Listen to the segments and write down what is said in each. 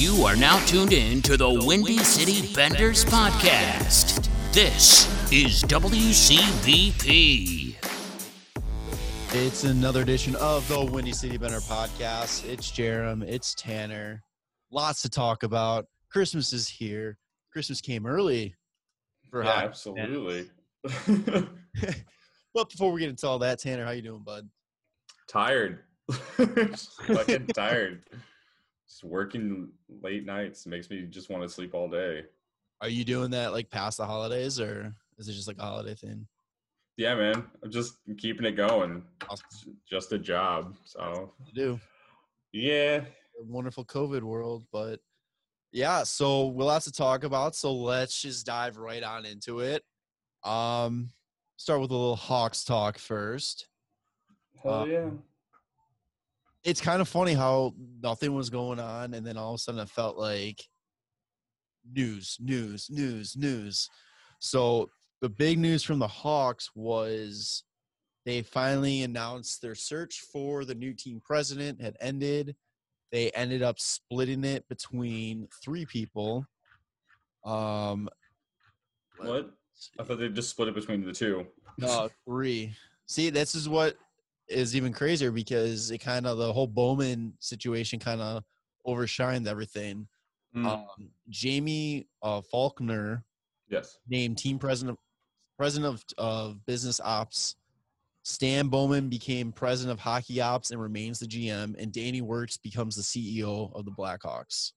You are now tuned in to the Windy City Benders podcast. This is WCBP. It's another edition of the Windy City Bender podcast. It's Jarom, it's Tanner. Lots to talk about. Christmas is here. Christmas came early for yeah, absolutely. but before we get into all that, Tanner, how you doing, bud? Tired. Fucking tired. Just working late nights makes me just want to sleep all day. Are you doing that like past the holidays or is it just like a holiday thing? Yeah, man. I'm just keeping it going. Awesome. Just a job. So do. Yeah. wonderful COVID world, but yeah, so we'll have to talk about. So let's just dive right on into it. Um start with a little Hawks talk first. Hell um, yeah it's kind of funny how nothing was going on and then all of a sudden it felt like news news news news. So the big news from the hawks was they finally announced their search for the new team president had ended. They ended up splitting it between three people. Um what? i thought they just split it between the two. No three. See this is what is even crazier because it kind of the whole Bowman situation kind of overshined everything. Mm. Um, Jaime uh, Faulkner, yes, named team president president of, of business ops. Stan Bowman became president of hockey ops and remains the GM, and Danny Wirtz becomes the CEO of the Blackhawks.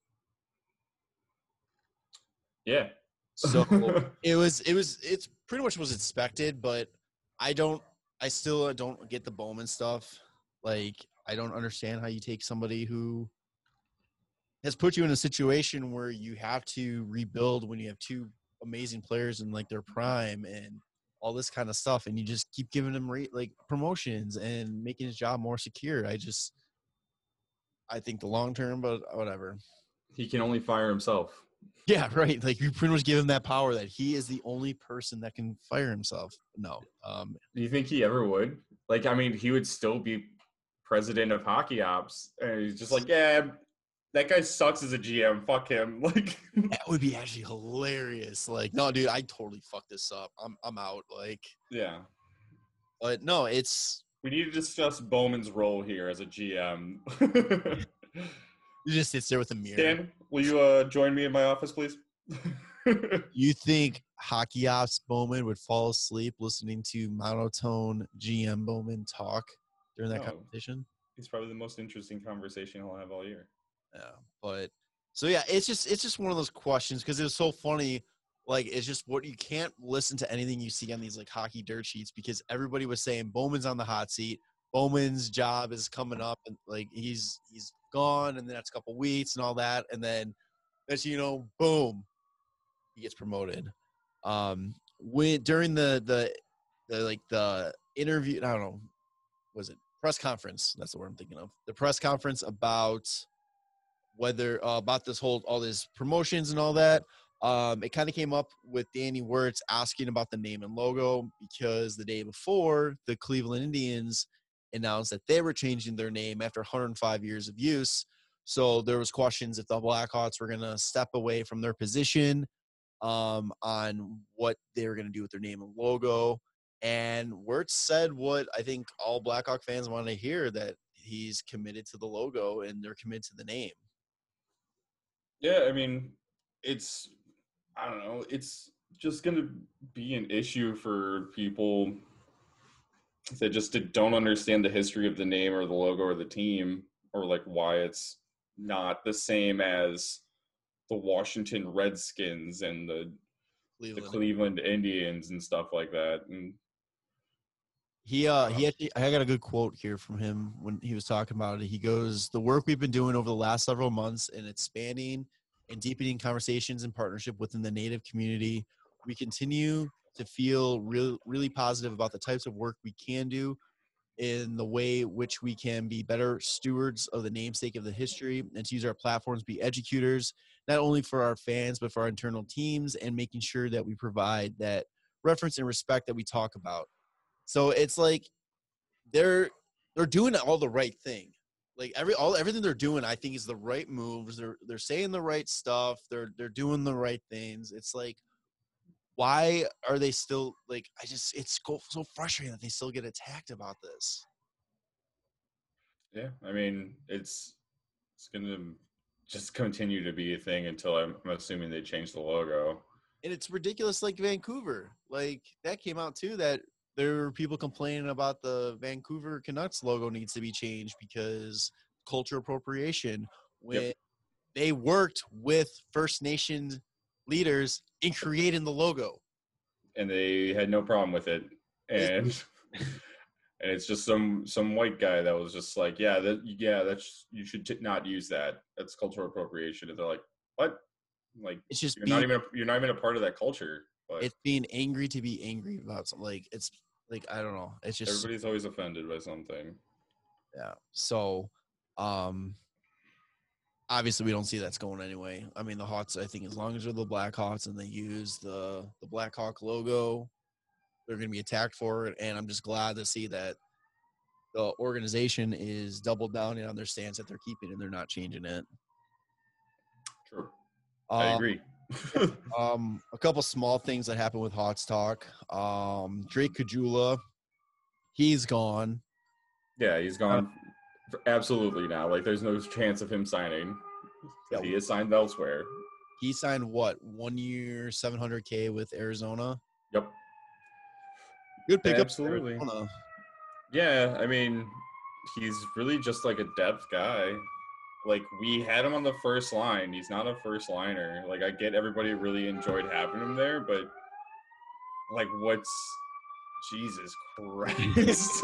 Yeah. so it was it was it's pretty much was expected, but I don't I still uh, don't get the Bowman stuff. Like, I don't understand how you take somebody who has put you in a situation where you have to rebuild when you have two amazing players in like their prime and all this kind of stuff, and you just keep giving him re- like promotions and making his job more secure. I just, I think the long term, but whatever. He can only fire himself. Yeah, right. Like you pretty much give him that power that he is the only person that can fire himself. No. Um Do you think he ever would? Like, I mean, he would still be president of hockey ops, and he's just like, yeah, that guy sucks as a GM. Fuck him. Like that would be actually hilarious. Like, no, dude, I totally fucked this up. I'm I'm out. Like, yeah. But no, it's we need to discuss Bowman's role here as a GM. he just sits there with a mirror. Dan, will you uh, join me in my office, please? you think hockey ops Bowman would fall asleep listening to monotone GM Bowman talk during that no, conversation? It's probably the most interesting conversation he'll have all year. Yeah, but so yeah, it's just it's just one of those questions because it was so funny. Like it's just what you can't listen to anything you see on these like hockey dirt sheets because everybody was saying Bowman's on the hot seat. Bowman's job is coming up and like he's he's gone in the next couple weeks and all that. And then, as you know, boom, he gets promoted. Um, when during the the the like the interview, I don't know, was it press conference? That's the word I'm thinking of. The press conference about whether uh, about this whole all these promotions and all that. Um, it kind of came up with Danny Wirtz asking about the name and logo because the day before the Cleveland Indians announced that they were changing their name after 105 years of use. So there was questions if the Blackhawks were going to step away from their position um, on what they were going to do with their name and logo. And Wirtz said what I think all Blackhawk fans want to hear that he's committed to the logo and they're committed to the name. Yeah, I mean, it's I don't know, it's just going to be an issue for people they just don't understand the history of the name or the logo or the team or like why it's not the same as the Washington Redskins and the Cleveland. the Cleveland Indians and stuff like that. And he uh he actually I got a good quote here from him when he was talking about it. He goes, "The work we've been doing over the last several months in expanding and deepening conversations and partnership within the native community, we continue to feel real, really positive about the types of work we can do in the way which we can be better stewards of the namesake of the history and to use our platforms be educators not only for our fans but for our internal teams and making sure that we provide that reference and respect that we talk about so it's like they're they're doing all the right thing like every all everything they're doing, I think is the right moves. They're they're saying the right stuff. They're they're doing the right things. It's like, why are they still like? I just it's so, frustrating that they still get attacked about this. Yeah, I mean it's it's gonna just continue to be a thing until I'm, I'm assuming they change the logo. And it's ridiculous, like Vancouver, like that came out too. That there were people complaining about the Vancouver Canucks logo needs to be changed because culture appropriation. When Yep. they worked with First Nation leaders in creating the logo. and they had no problem with it and and it's just some some white guy that was just like yeah that yeah that's you should t- not use that that's cultural appropriation and they're like what like It's just you're being, not even a, you're not even a part of that culture but it's being angry to be angry about something. Like it's like I don't know. It's just everybody's always offended by something yeah. So, um, obviously we don't see that's going anyway. I mean the Hawks. I think as long as they're the Blackhawks and they use the the Blackhawk logo, they're going to be attacked for it. And I'm just glad to see that the organization is doubled down on their stance that they're keeping and they're not changing it. true i Um, agree Um, a couple small things that happened with Hawks talk. Um, Drake Caggiula, he's gone. yeah he's gone for absolutely now like there's no chance of him signing. He is signed elsewhere He signed what one year, seven hundred k with Arizona. yep Good pickup. Absolutely. Yeah, I mean, he's really just like a depth guy. Like we had him on the first line. He's not a first liner. Like I get everybody really enjoyed having him there, but like what's Jesus Christ.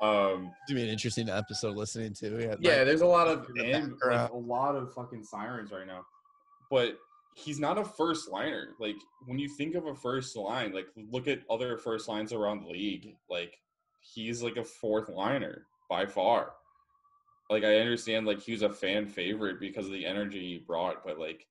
um gonna be an interesting episode listening to. Yeah, yeah, like, there's a lot of and, like, a lot of fucking sirens right now. But he's not a first liner. Like when you think of a first line, like look at other first lines around the league. Like he's like a fourth liner by far. Like I understand like he was a fan favorite because of the energy he brought, but like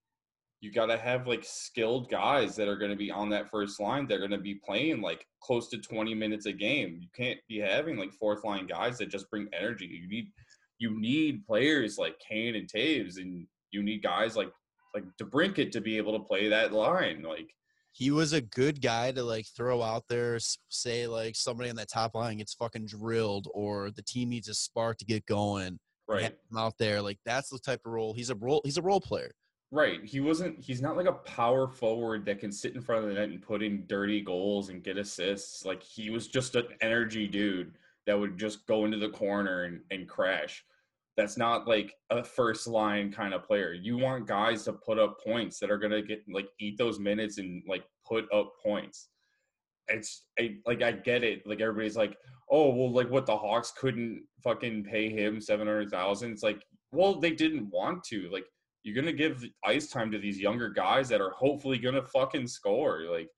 you got to have like skilled guys that are going to be on that first line. They're going to be playing like close to 20 minutes a game. You can't be having like fourth line guys that just bring energy. You need you need players like Kane and Toews, and you need guys like like DeBrincat to be able to play that line. Like he was a good guy to like throw out there. Say like somebody on that top line gets fucking drilled, or the team needs a spark to get going. right, out there, like that's the type of role. He's a role. He's a role player. Right. He wasn't. He's not like a power forward that can sit in front of the net and put in dirty goals and get assists. Like he was just an energy dude that would just go into the corner and, and crash. That's not like a first line kind of player. You want guys to put up points that are gonna get like eat those minutes and like put up points. It's I, like I get it. Like everybody's like, oh well, like what the Hawks couldn't fucking pay him seven hundred thousand. It's like, well, they didn't want to. Like you're gonna give ice time to these younger guys that are hopefully gonna fucking score. Like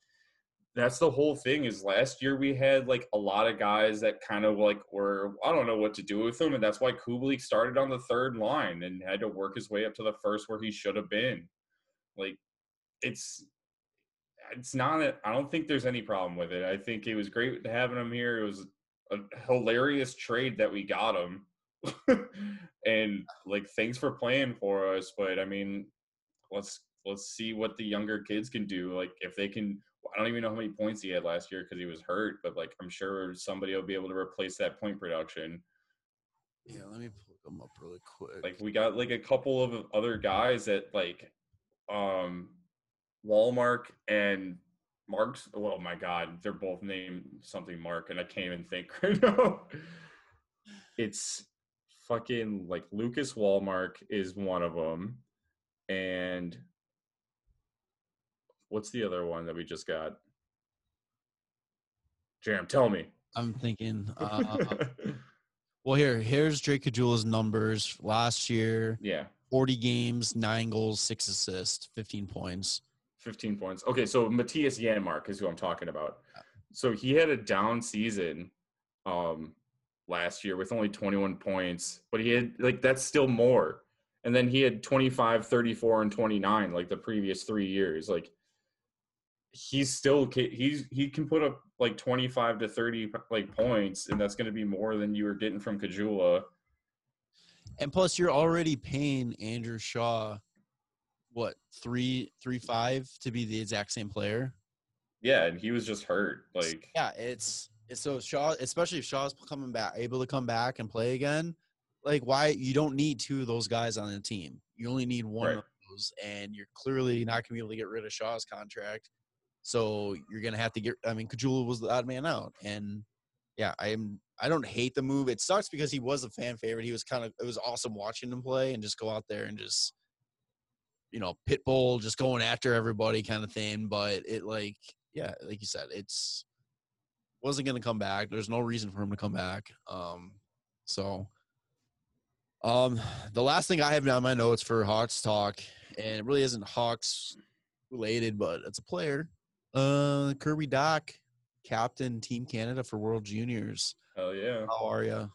that's the whole thing is last year we had like a lot of guys that kind of like were I don't know what to do with them, and that's why Kubalik started on the third line and had to work his way up to the first where he should have been. Like it's it's not a, I don't think there's any problem with it. I think it was great having him here. It was a hilarious trade that we got him. and like thanks for playing for us, but I mean let's let's see what the younger kids can do. Like if they can I don't even know how many points he had last year because he was hurt, but like I'm sure somebody will be able to replace that point production. Yeah, let me pull them up really quick. Like we got like a couple of other guys that like um Wallmark and Mark's oh my god, they're both named something Mark and I can't even think right now. It's fucking like Lucas Wallmark is one of them and what's the other one that we just got? Jam, tell me. I'm thinking. Uh, well, here, here's Drake Caggiula's numbers last year: yeah. 40 games, nine goals, six assists, 15 points. 15 points. Okay, so Mattias Janmark is who I'm talking about. So he had a down season um last year with only 21 points, but he had like that's still more. And then he had 25, 34 and 29 like the previous 3 years. Like he's still he's he can put up like 25 to 30 like points, and that's going to be more than you were getting from Caggiula. And plus, you're already paying Andrew Shaw what three three five to be the exact same player. Yeah, and he was just hurt. Like yeah, it's it's so Shaw, especially if Shaw's coming back, able to come back and play again. Like why you don't need two of those guys on the team. You only need one Right. of those, and you're clearly not gonna be able to get rid of Shaw's contract. So you're gonna have to get. I mean, Caggiula was the odd man out, and yeah, I'm. I don't hate the move. It sucks because he was a fan favorite. He was kind of. It was awesome watching him play and just go out there and just, you know, pit bull, just going after everybody, kind of thing. But it like, yeah, like you said, it's wasn't gonna come back. There's no reason for him to come back. Um, so. Um, the last thing I have down my notes for Hawks talk, and it really isn't Hawks related, but it's a player. Uh, Kirby Dach, captain Team Canada for World Juniors. hell yeah. How are you?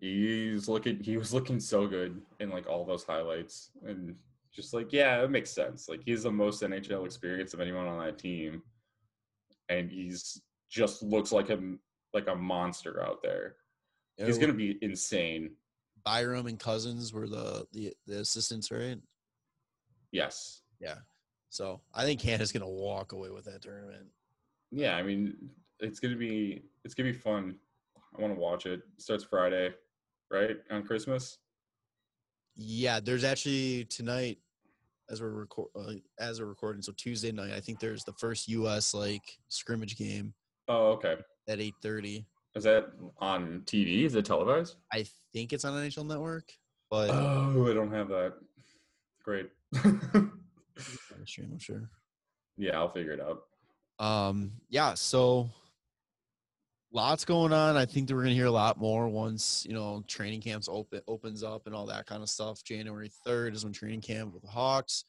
He's looking he was looking so good in like all those highlights. And just like, yeah, it makes sense. Like he's the most NHL experience of anyone on that team. And he's just looks like a like a monster out there. He's gonna be insane. Byram and Cozens were the the, the assistants, right? Yes. Yeah. So I think Canada's gonna walk away with that tournament. Yeah, I mean, it's gonna be it's gonna be fun. I want to watch it. it. Starts Friday, right on Christmas. Yeah, there's actually tonight as we're record uh, as we're recording. So Tuesday night, I think there's the first U.S. like scrimmage game Oh, okay. at eight thirty. Is that on TV? Is it televised? I think it's on an NHL Network, but Oh, I don't have that. Great. stream, I'm sure. yeah, I'll figure it out. Um, yeah, so lots going on. I think that we're gonna hear a lot more once you know training camps open opens up and all that kind of stuff. January third is when training camp with the Hawks.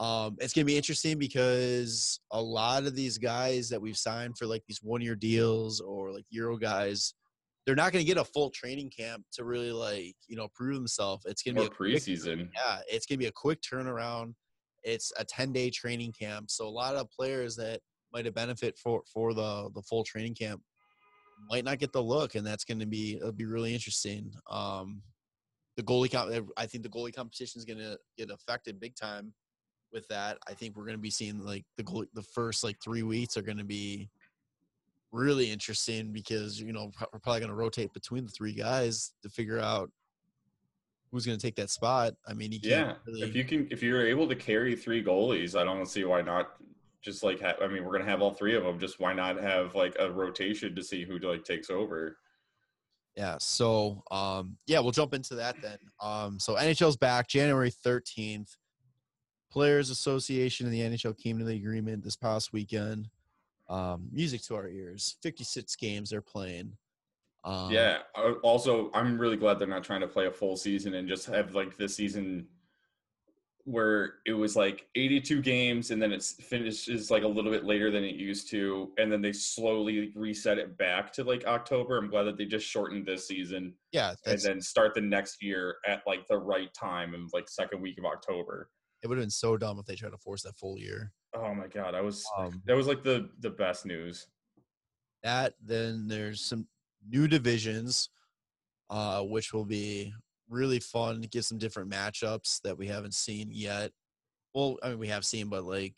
Um, it's gonna be interesting because a lot of these guys that we've signed for like these one year deals or like Euro guys, they're not gonna get a full training camp to really like you know prove themselves. It's gonna be a quick- preseason. yeah, it's gonna be a quick turnaround. It's a ten day training camp, so a lot of players that might have benefit for for the the full training camp might not get the look, and that's gonna be it'll be really interesting. Um, the goalie comp, I think the goalie competition is gonna get affected big time with that. I think we're gonna be seeing like the the first like three weeks are gonna be really interesting because you know we're probably gonna rotate between the three guys to figure out who's going to take that spot. I mean, you Yeah. really. If you can, if you're able to carry three goalies, I don't see why not. Just like, ha- I mean, we're gonna have all three of them. Just why not have like a rotation to see who like takes over? yeah. So, um, yeah, we'll jump into that then. Um, so NHL's back January 13th. Players Association and the NHL came to the agreement this past weekend. Um, music to our ears. 56 games they're playing. Um, yeah. Also, I'm really glad they're not trying to play a full season and just have like this season where it was like 82 games and then it's finishes like a little bit later than it used to and then they slowly reset it back to like October. I'm glad that they just shortened this season Yeah. and then start the next year at like the right time and like second week of October. It would have been so dumb if they tried to force that full year. Oh my god, I was Um, that was like the the best news. that then there's some new divisions uh which will be really fun to get some different matchups that we haven't seen yet well i mean we have seen but like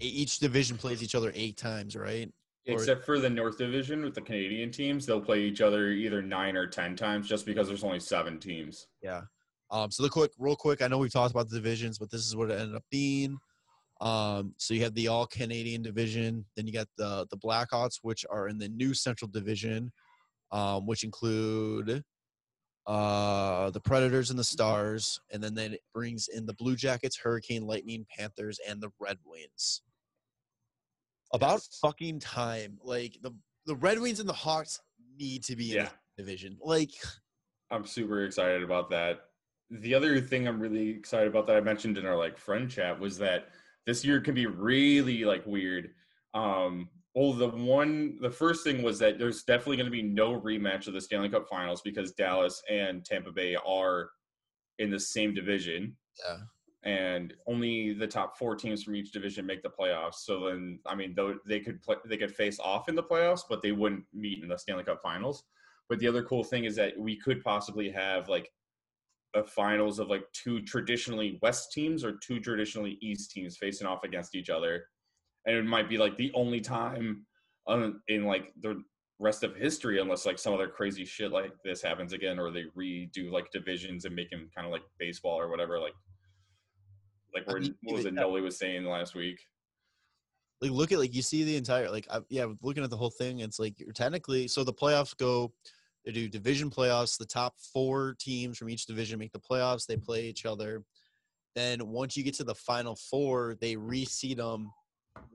each division plays each other eight times right Except for the North Division with the Canadian teams, they'll play each other either nine or ten times just because there's only seven teams. yeah um so the quick real quick i know we've talked about the divisions but this is what it ended up being um so you have the all canadian division then you got the the blackhawks which are in the new central division um which include uh the predators and the stars and then then it brings in the blue jackets hurricane lightning panthers and the red wings about Yes. fucking time like the the red wings and the hawks need to be in Yeah. this division like I'm super excited about that. The other thing I'm really excited about that I mentioned in our like friend chat was that this year can be really like weird. Um well the one the first thing was that there's definitely going to be no rematch of the Stanley Cup Finals because Dallas and Tampa Bay are in the same division. yeah and only the top four teams from each division make the playoffs. So then, I mean, though they could play, they could face off in the playoffs, but they wouldn't meet in the Stanley Cup Finals. But the other cool thing is that we could possibly have like a finals of like two traditionally West teams or two traditionally East teams facing off against each other, and it might be like the only time um, in like the rest of history unless like some other crazy shit like this happens again or they redo like divisions and make them kind of like baseball or whatever like like where what was it Noli was saying last week? Like look at like you see the entire like I, yeah looking at the whole thing it's like you're technically so the playoffs go they do division playoffs the top four teams from each division make the playoffs they play each other then once you get to the final four they reseed them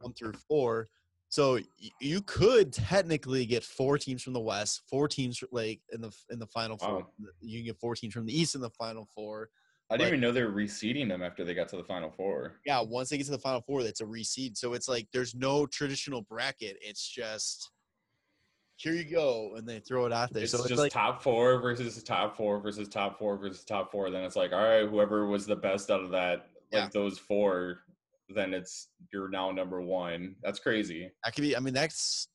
one through four so you could technically get four teams from the West, four teams like in the in the final four. Wow. You can get four teams from the East in the final four. I didn't even know they were reseeding them after they got to the final four. Yeah, once they get to the final four, that's a reseed. So it's like there's no traditional bracket. It's just here you go, and they throw it out there. It's so it's just like, top four versus top four versus top four versus top four. Then it's like, all right, whoever was the best out of that, like yeah. those four, then it's you're now number one. That's crazy. That could be. I mean, that's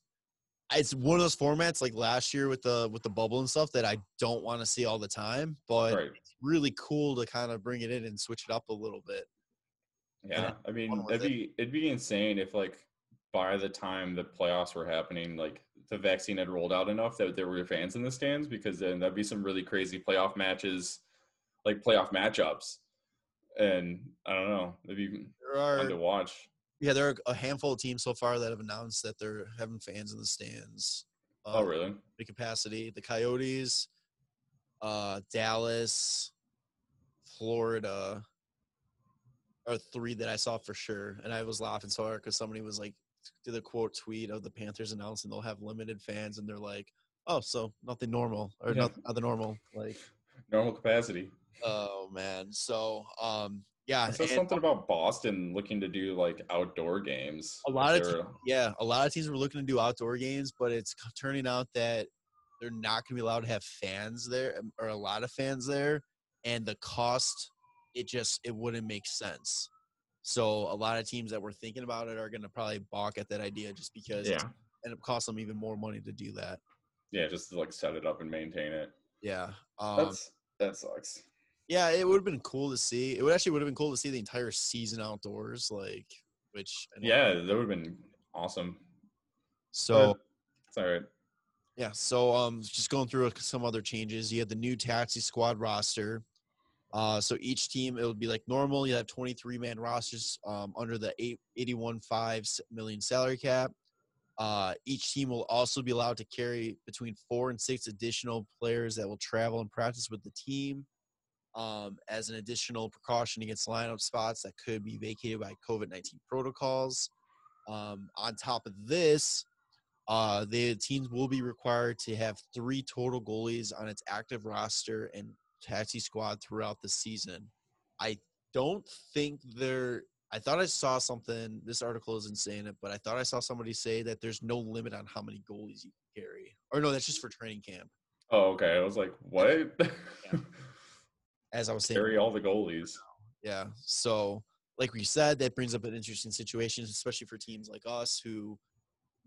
it's one of those formats like last year with the with the bubble and stuff that I don't want to see all the time, but right. it's really cool to kind of bring it in and switch it up a little bit. Yeah, I mean, it'd be it'd be insane if like by the time the playoffs were happening, like the vaccine had rolled out enough that there were fans in the stands because then that'd be some really crazy playoff matches, like playoff matchups and I don't know, maybe there are, fun to watch. Yeah, there are a handful of teams so far that have announced that they're having fans in the stands. Um, oh, really? The capacity. The Coyotes, uh, Dallas, Florida are three that I saw for sure, and I was laughing so hard because somebody was like, did a quote tweet of the Panthers announcing they'll have limited fans, and they're like, "Oh, so nothing normal or yeah. nothing other normal like normal capacity." Oh man. So um yeah. I said something about Boston looking to do like outdoor games. A lot of te- yeah, a lot of teams were looking to do outdoor games, but it's turning out that they're not going to be allowed to have fans there um, or a lot of fans there, and the cost it just it wouldn't make sense. So a lot of teams that were thinking about it are going to probably balk at that idea just because yeah. and it costs them even more money to do that. Yeah, just to like set it up and maintain it. Yeah, um, that's that sucks. Yeah, it would have been cool to see. It would actually would have been cool to see the entire season outdoors, like which. Yeah, that would have been awesome. So, it's all right. Yeah, so um, just going through some other changes. You had the new taxi squad roster. Uh, so each team it would be like normal. You have 23 man rosters um, under the 8, 81.5 million salary cap. Uh, each team will also be allowed to carry between four and six additional players that will travel and practice with the team um, as an additional precaution against lineup spots that could be vacated by COVID 19 protocols. Um, on top of this, uh, the teams will be required to have three total goalies on its active roster and taxi squad throughout the season. I don't think there. I thought I saw something. This article isn't saying it, but I thought I saw somebody say that there's no limit on how many goalies you can carry. Or no, that's just for training camp. Oh, okay. I was like, what? Yeah. as I was saying. Carry all the goalies. Yeah. So, like we said, that brings up an interesting situation, especially for teams like us who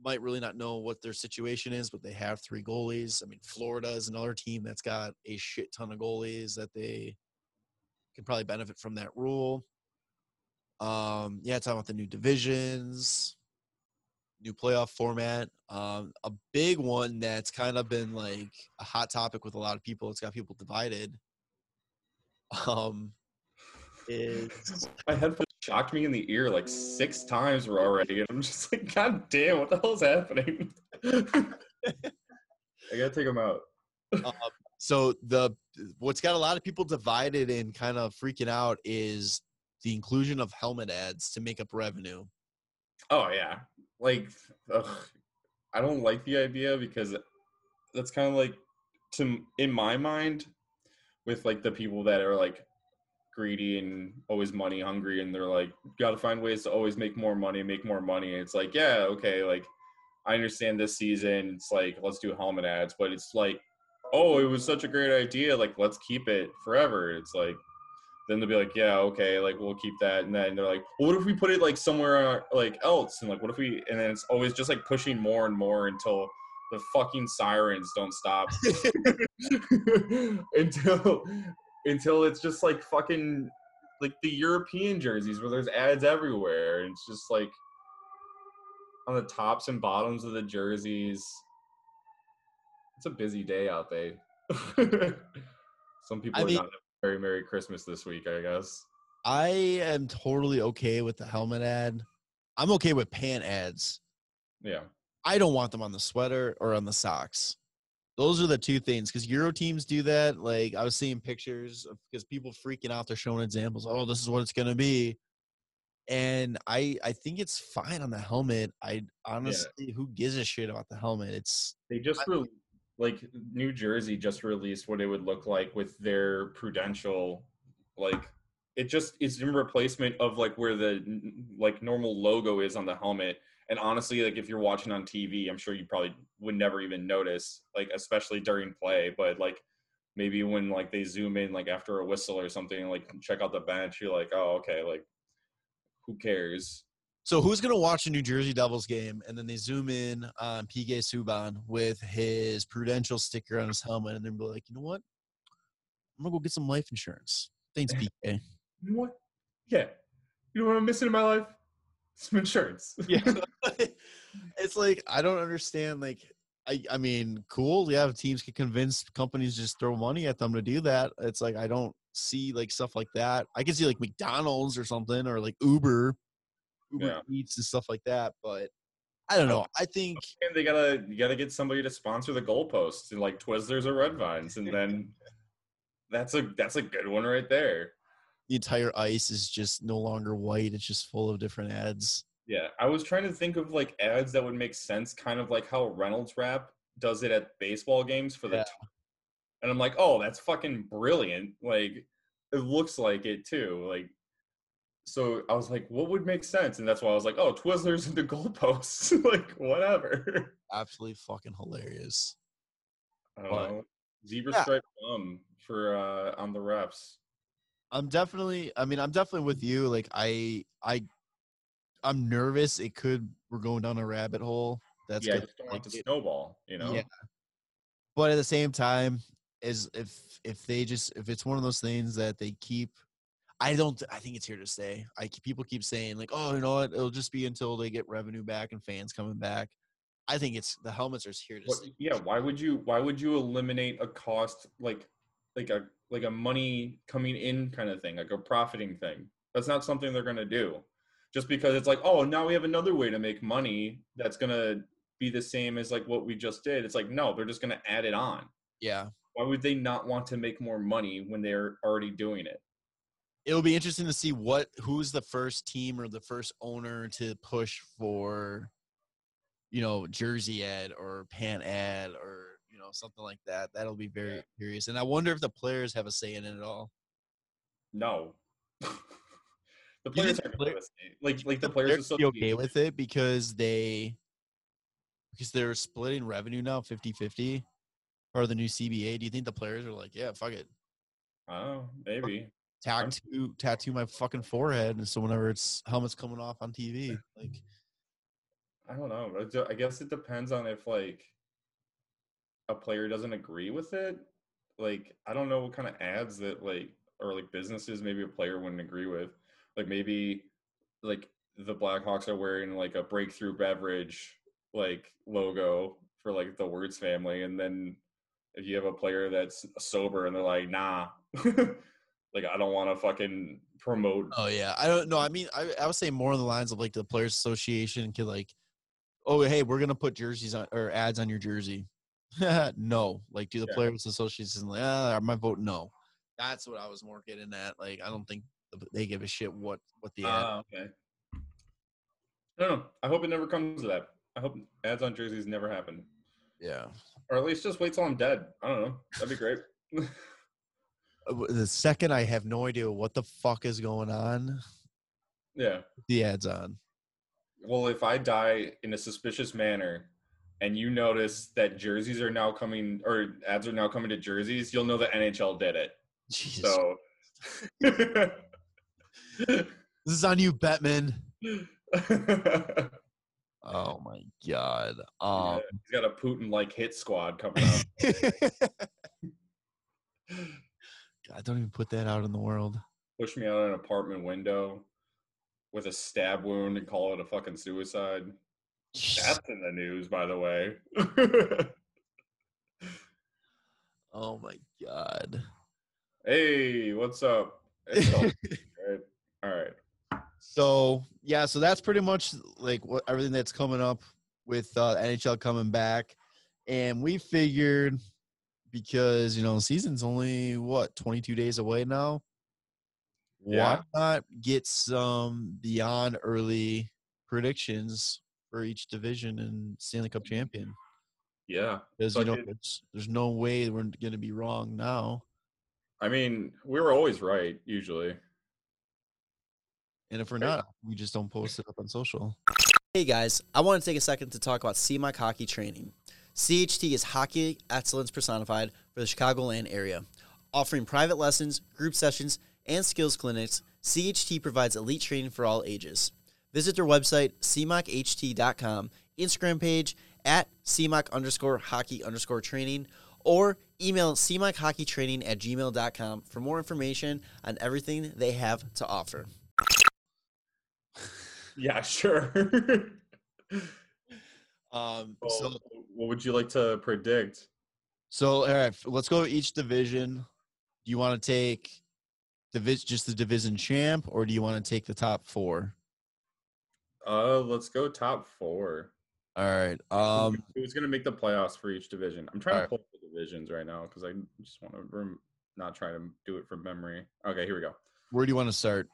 might really not know what their situation is, but they have three goalies. I mean, Florida is another team that's got a shit ton of goalies that they can probably benefit from that rule. Um, yeah, talking about the new divisions, new playoff format. Um, a big one that's kind of been like a hot topic with a lot of people. It's got people divided um, is my headphones shocked me in the ear like six times already, and I'm just like, God damn, what the hell is happening? I gotta take them out. um, so the what's got a lot of people divided and kind of freaking out is the inclusion of helmet ads to make up revenue. Oh yeah, like ugh, I don't like the idea because that's kind of like to in my mind with like the people that are like greedy and always money hungry and they're like got to find ways to always make more money make more money it's like yeah okay like i understand this season it's like let's do helmet ads but it's like oh it was such a great idea like let's keep it forever it's like then they'll be like, yeah, okay, like we'll keep that. And then they're like, well, what if we put it like somewhere like else? And like, what if we? And then it's always just like pushing more and more until the fucking sirens don't stop until until it's just like fucking like the European jerseys where there's ads everywhere. And it's just like on the tops and bottoms of the jerseys. It's a busy day out there. Some people I are mean- not a very Merry Christmas this week, I guess. I am totally okay with the helmet ad. I'm okay with pant ads. Yeah. I don't want them on the sweater or on the socks. Those are the two things because Euro teams do that. Like I was seeing pictures because people freaking out. They're showing examples. Oh, this is what it's gonna be, and I I think it's fine on the helmet. I honestly, who gives a shit about the helmet? It's They just re- like New Jersey just released what it would look like with their Prudential, like it just it's in replacement of like where the like normal logo is on the helmet. And honestly, like if you're watching on TV, I'm sure you probably would never even notice, like especially during play. But like maybe when like they zoom in, like after a whistle or something, like check out the bench, you're like, oh okay, like who cares? so who's gonna watch a New Jersey Devils game and then they zoom in on PK Subban with his Prudential sticker on his helmet and they're be like, you know what? I'm gonna go get some life insurance. Thanks, PK. You know what? Yeah. You know what I'm missing in my life? Some insurance. yeah it's like i don't understand like i i mean cool yeah teams can convince companies just throw money at them to do that it's like i don't see like stuff like that i can see like mcdonald's or something or like uber uber Yeah. eats and stuff like that but i don't know i think And they gotta you gotta get somebody to sponsor the goalposts and like Twizzlers or Red Vines, and then that's a that's a good one right there. the entire ice is just no longer white it's just full of different ads Yeah, I was trying to think of like ads that would make sense, kind of like how Reynolds Wrap does it at baseball games for the, Yeah. t- and I'm like, oh, that's fucking brilliant. Like, it looks like it too. Like, so I was like, what would make sense? And that's why I was like, oh, Twizzlers and the goalposts, like whatever. absolutely fucking hilarious I But- Zebra Yeah. stripe bum for uh on the refs. I'm definitely I mean I'm definitely with you like I I I'm nervous it could we're going down a rabbit hole that's yeah, I gonna just don't want like, to snowball, you know? Yeah. but at the same time is if if they just if it's one of those things that they keep I don't I think it's here to stay. I people keep saying like oh you know what it'll just be until they get revenue back and fans coming back. I think it's the helmets are here to What, stay. yeah, why would you why would you eliminate a cost like like a like a money coming in kind of thing, like a profiting thing? That's not something they're gonna do. Just because it's like, oh, now we have another way to make money that's gonna be the same as like what we just did. It's like, no, they're just gonna add it on. Yeah. Why would they not want to make more money when they're already doing it? It'll be interesting to see what who's the first team or the first owner to push for you know, jersey ad or pant ad or you know something like that. That'll be very Yeah. curious, and I wonder if the players have a say in it at all. No. the players are the gonna player- say- like like the players players be okay with it because they because they're splitting revenue now 50-50 or the new CBA. Do you think the players are like, yeah, fuck it, Oh, maybe. tattoo tattoo my fucking forehead, and so whenever it's helmets coming off on TV, like I don't know. I guess it depends on if like a player doesn't agree with it. Like I don't know what kind of ads that like or like businesses maybe a player wouldn't agree with. Like maybe like the Blackhawks are wearing like a Breakthru Beverage like logo for like the Wirtz family, and then if you have a player that's sober and they're like, nah, like I don't want to fucking promote Oh yeah, I don't know. I mean, I I was saying more on the lines of like the players' association could like, oh hey, we're gonna put jerseys on or ads on your jersey. no, like do the Yeah. players' association like, ah, my vote no. That's what I was more getting at. Like, I don't think they give a shit what what the ad. Ah, okay. I don't know. I hope it never comes to that. I hope ads on jerseys never happen, yeah. or at least just wait till I'm dead. I don't know. That'd be great. Uh, The second I have no idea what the fuck is going on, yeah. the ads on. Well, if I die in a suspicious manner, and you notice that jerseys are now coming, or ads are now coming to jerseys, you'll know that NHL did it. Jesus. So This is on you, Bettman. Oh my god. Um, he's got a Putin like hit squad coming up. God, don't even put that out in the world. Push me out an apartment window with a stab wound and call it a fucking suicide. That's in the news, by the way. Oh my god. hey, what's up? All right. So yeah, so that's pretty much like what everything that's coming up with uh, NHL coming back, and we figured because you know season's only what 22 days away now. Yeah. Why not get some beyond early predictions for each division and Stanley Cup champion? Yeah. Because So you know I did- there's, there's no way we're going to be wrong now. I mean, we were always right, usually. And if we're not, we just don't post it up on social. Hey guys, I want to take a second to talk about CMAC Hockey Training. CHT is hockey excellence personified for the Chicagoland area. Offering private lessons, group sessions, and skills clinics, CHT provides elite training for all ages. Visit their website, cmachht.com, Instagram page at cmac underscore hockey underscore training, or email cmachhockeytraining at gmail.com for more information on everything they have to offer. Yeah, sure. Um, Well, so what would you like to predict? So, all right, let's go each division. Do you want to take division just the division champ, or do you want to take the top four? Uh, let's go top four. All right. Um, Who's gonna make the playoffs for each division? I'm trying to pull up the divisions right now because I just want to rem- not try to do it from memory. Okay, here we go. where do you want to start?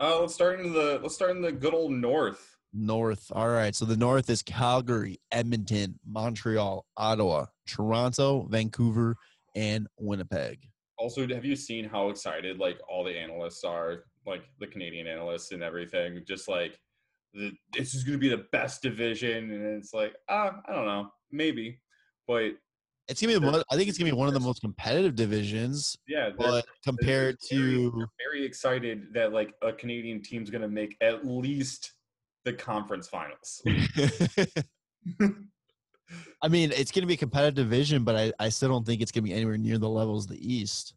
Uh, let's start in the let's start in the good old north. North. All right. So the North is Calgary, Edmonton, Montreal, Ottawa, Toronto, Vancouver, and Winnipeg. Also, have you seen how excited like all the analysts are, like the Canadian analysts and everything? Just like the, this is going to be the best division, and it's like, ah, I don't know, maybe, but It's gonna be. the I think it's gonna be one of the most competitive divisions, yeah, but compared very, to very excited that like a Canadian team's to make at least the conference finals. I mean, it's to be a competitive division, but I, I still don't think it's to be anywhere near the levels of the East.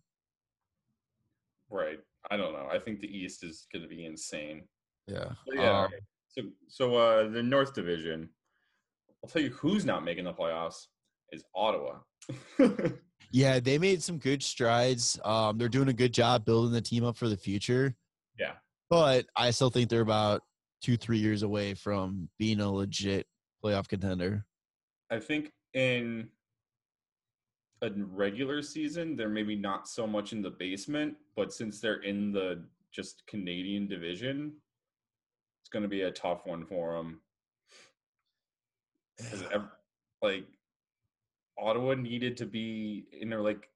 right? I don't know. I think the East is to be insane. Yeah. But yeah. Um. So so uh the North Division. I'll tell you who's not making the playoffs is Ottawa. yeah, they made some good strides. Um, they're doing a good job building the team up for the future. Yeah. But I still think they're about two, three years away from being a legit playoff contender. I think in a regular season, they're maybe not so much in the basement, but since they're in the just Canadian division, it's going to be a tough one for them. Because like Ottawa needed to be in there, like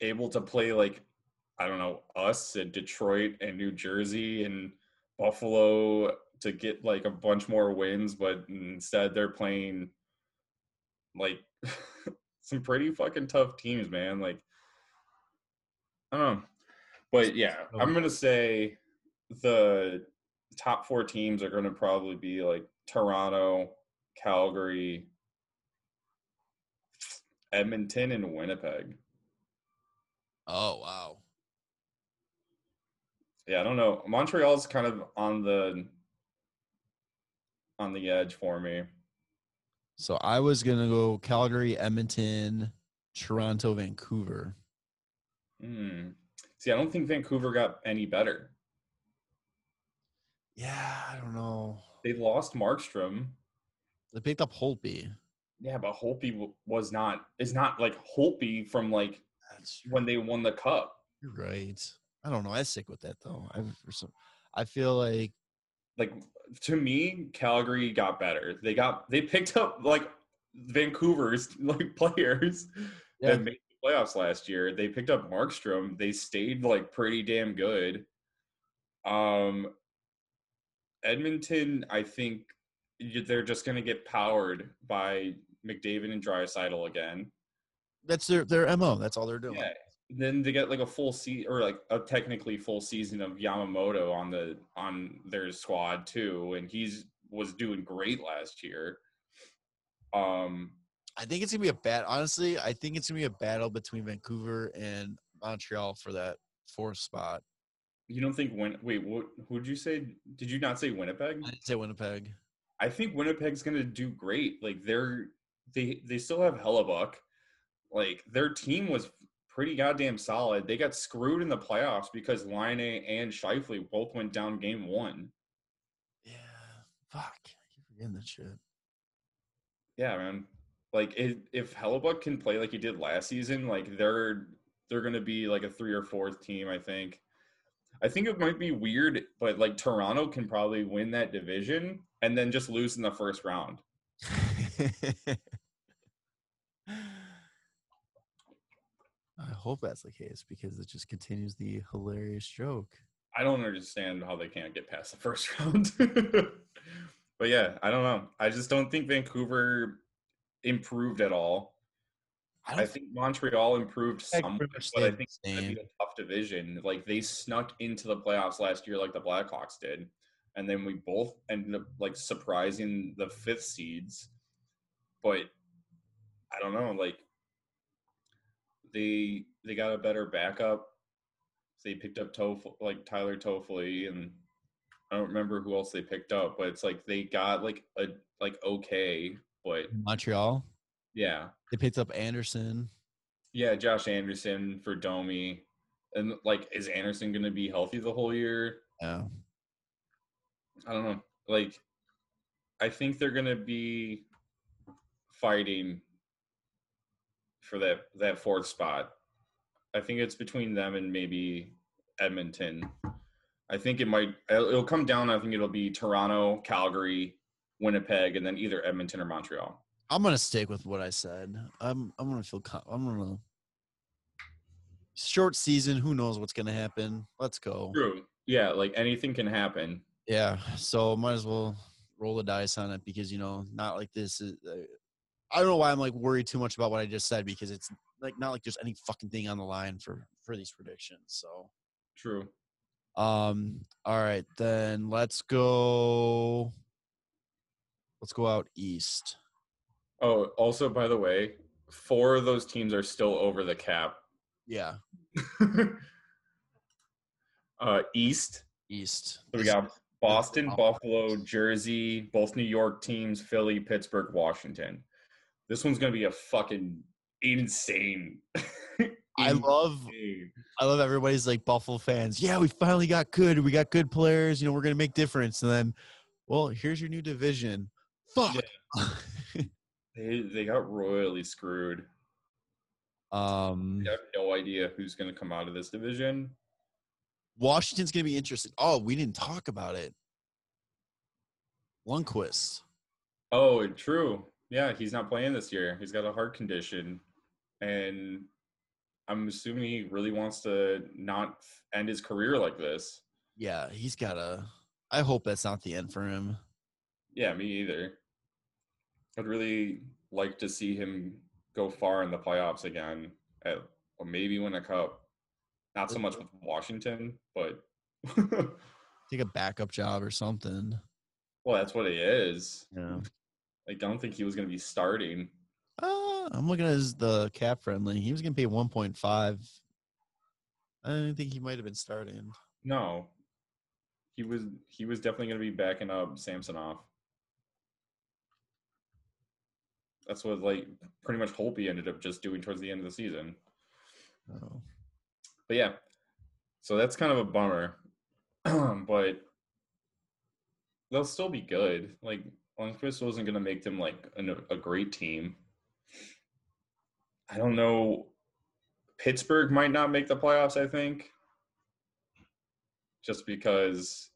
able to play like I don't know us and Detroit and New Jersey and Buffalo to get like a bunch more wins, but instead they're playing like some pretty fucking tough teams, man. Like I don't know, but yeah, oh. I'm gonna say the top four teams are gonna probably be like Toronto, Calgary, Edmonton, and Winnipeg. Oh, wow. Yeah, I don't know. Montreal's kind of on the on the edge for me. So I was going to go Calgary, Edmonton, Toronto, Vancouver. Hmm. See, I don't think Vancouver got any better. Yeah, I don't know. They lost Markstrom. They picked up Holtby. Yeah, but w- was not is not like Holtby from like That's when they won the cup. You're right. I don't know. I stick with that though. I for some, I feel like Like to me, Calgary got better. They got they picked up like Vancouver's like players Yeah. that made the playoffs last year. They picked up Markstrom. They stayed like pretty damn good. Um, Edmonton, I think they're just going to get powered by McDavid and Draisaitl again. that's their their mo. That's all they're doing. Yeah, then they get like a full season or like a technically full season of Yamamoto on the on their squad too, and he's was doing great last year. Um, I think it's gonna be a bad. Honestly, I think it's gonna be a battle between Vancouver and Montreal for that fourth spot. you don't think Win? Wait, what? Who'd you say? Did you not say Winnipeg? I didn't say Winnipeg. I think Winnipeg's gonna do great. Like they're they they still have Hellebuyck. Like their team was pretty goddamn solid. They got screwed in the playoffs because Laine and Scheifele both went down game one. Yeah, fuck. I keep forgetting that shit. Yeah, man. Like it, if Hellebuyck can play like he did last season, like they're they're gonna be like a three or fourth team. I think. I think it might be weird, but like Toronto can probably win that division and then just lose in the first round. I hope that's the case because it just continues the hilarious joke. I don't understand how they can't get past the first round. but yeah, I don't know. I just don't think Vancouver improved at all. I I, think Montreal improved somewhat, but I think it's going to be a tough division. Like they snuck into the playoffs last year, like the Blackhawks did, and then we both ended up like surprising the fifth seeds. But I don't know, like they they got a better backup. They picked up Tof- like Tyler Toffoli, and I don't remember who else they picked up, but it's like they got like a like okay, but Montreal. yeah, They picked up Anderson. yeah, Josh Anderson for Domi. And like, is Anderson going to be healthy the whole year? Yeah. I don't know. Like, I think they're going to be fighting for that that fourth spot. I think it's between them and maybe Edmonton. I think it might. It'll come down. I think it'll be Toronto, Calgary, Winnipeg, and then either Edmonton or Montreal. I'm gonna stick with what I said. I'm I'm gonna feel I'm gonna short season. Who knows what's gonna happen? Let's go. True. Yeah, like anything can happen. Yeah. So might as well roll the dice on it because you know not like this is. Uh, I don't know why I'm like worried too much about what I just said because it's like not like there's any fucking thing on the line for for these predictions. So True. um all right then let's go. Let's go out east. Oh, also, by the way, four of those teams are still over the cap. Yeah, uh, East, east. so we got Boston, Buffalo, Jersey, both New York teams, Philly, Pittsburgh, Washington. This one's gonna be a fucking insane. I love. I love everybody's like Buffalo fans. Yeah, we finally got good. We got good players. You know, we're gonna make difference. And then, well, here's your new division. Fuck. They they got royally screwed. um, I have no idea who's gonna come out of this division. Washington's gonna be interested. Oh, we didn't talk about it. Lundqvist. Oh, true. Yeah, he's not playing this year. He's got a heart condition, and I'm assuming he really wants to not end his career like this. Yeah, he's got a. I hope that's not the end for him. Yeah, me either. I'd really like to see him go far in the playoffs again, at, or maybe win a cup. Not so much with Washington, but Take a backup job or something. well, that's what it is. Yeah. I don't think he was going to be starting. Uh, I'm looking at his, the cap friendly. He was gonna pay 1.5. I don't think he might have been starting. No, he was he was definitely going to be backing up Samsonov. That's what like pretty much Holtby ended up just doing towards the end of the season. Oh. But yeah, so that's kind of a bummer. but they'll still be good. Like Lundqvist wasn't going to make them like an, a great team. I don't know. Pittsburgh might not make the playoffs. I think just because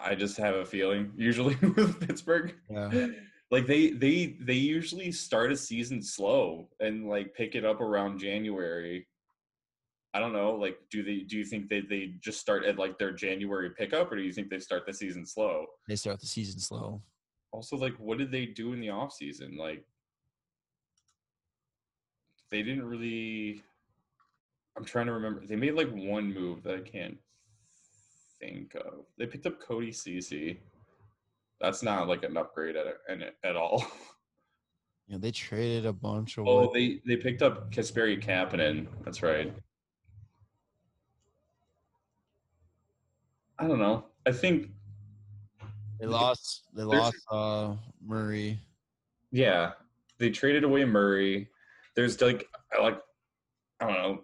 I just have a feeling usually with Pittsburgh. Yeah. Like they they they usually start a season slow and like pick it up around January. I don't know. Like, do they do you think they they just start at like their January pickup, or do you think they start the season slow? They start the season slow. Also, like, what did they do in the off season? Like, they didn't really. I'm trying to remember. They made like one move that I can't think of. They picked up Cody Ceci. That's not like an upgrade at at, at all. Yeah, they traded a bunch of. Oh, they they picked up Kasperi Kapanen. That's right. I don't know. I think they lost. They lost uh, Murray. Yeah, they traded away Murray. There's like like I don't know.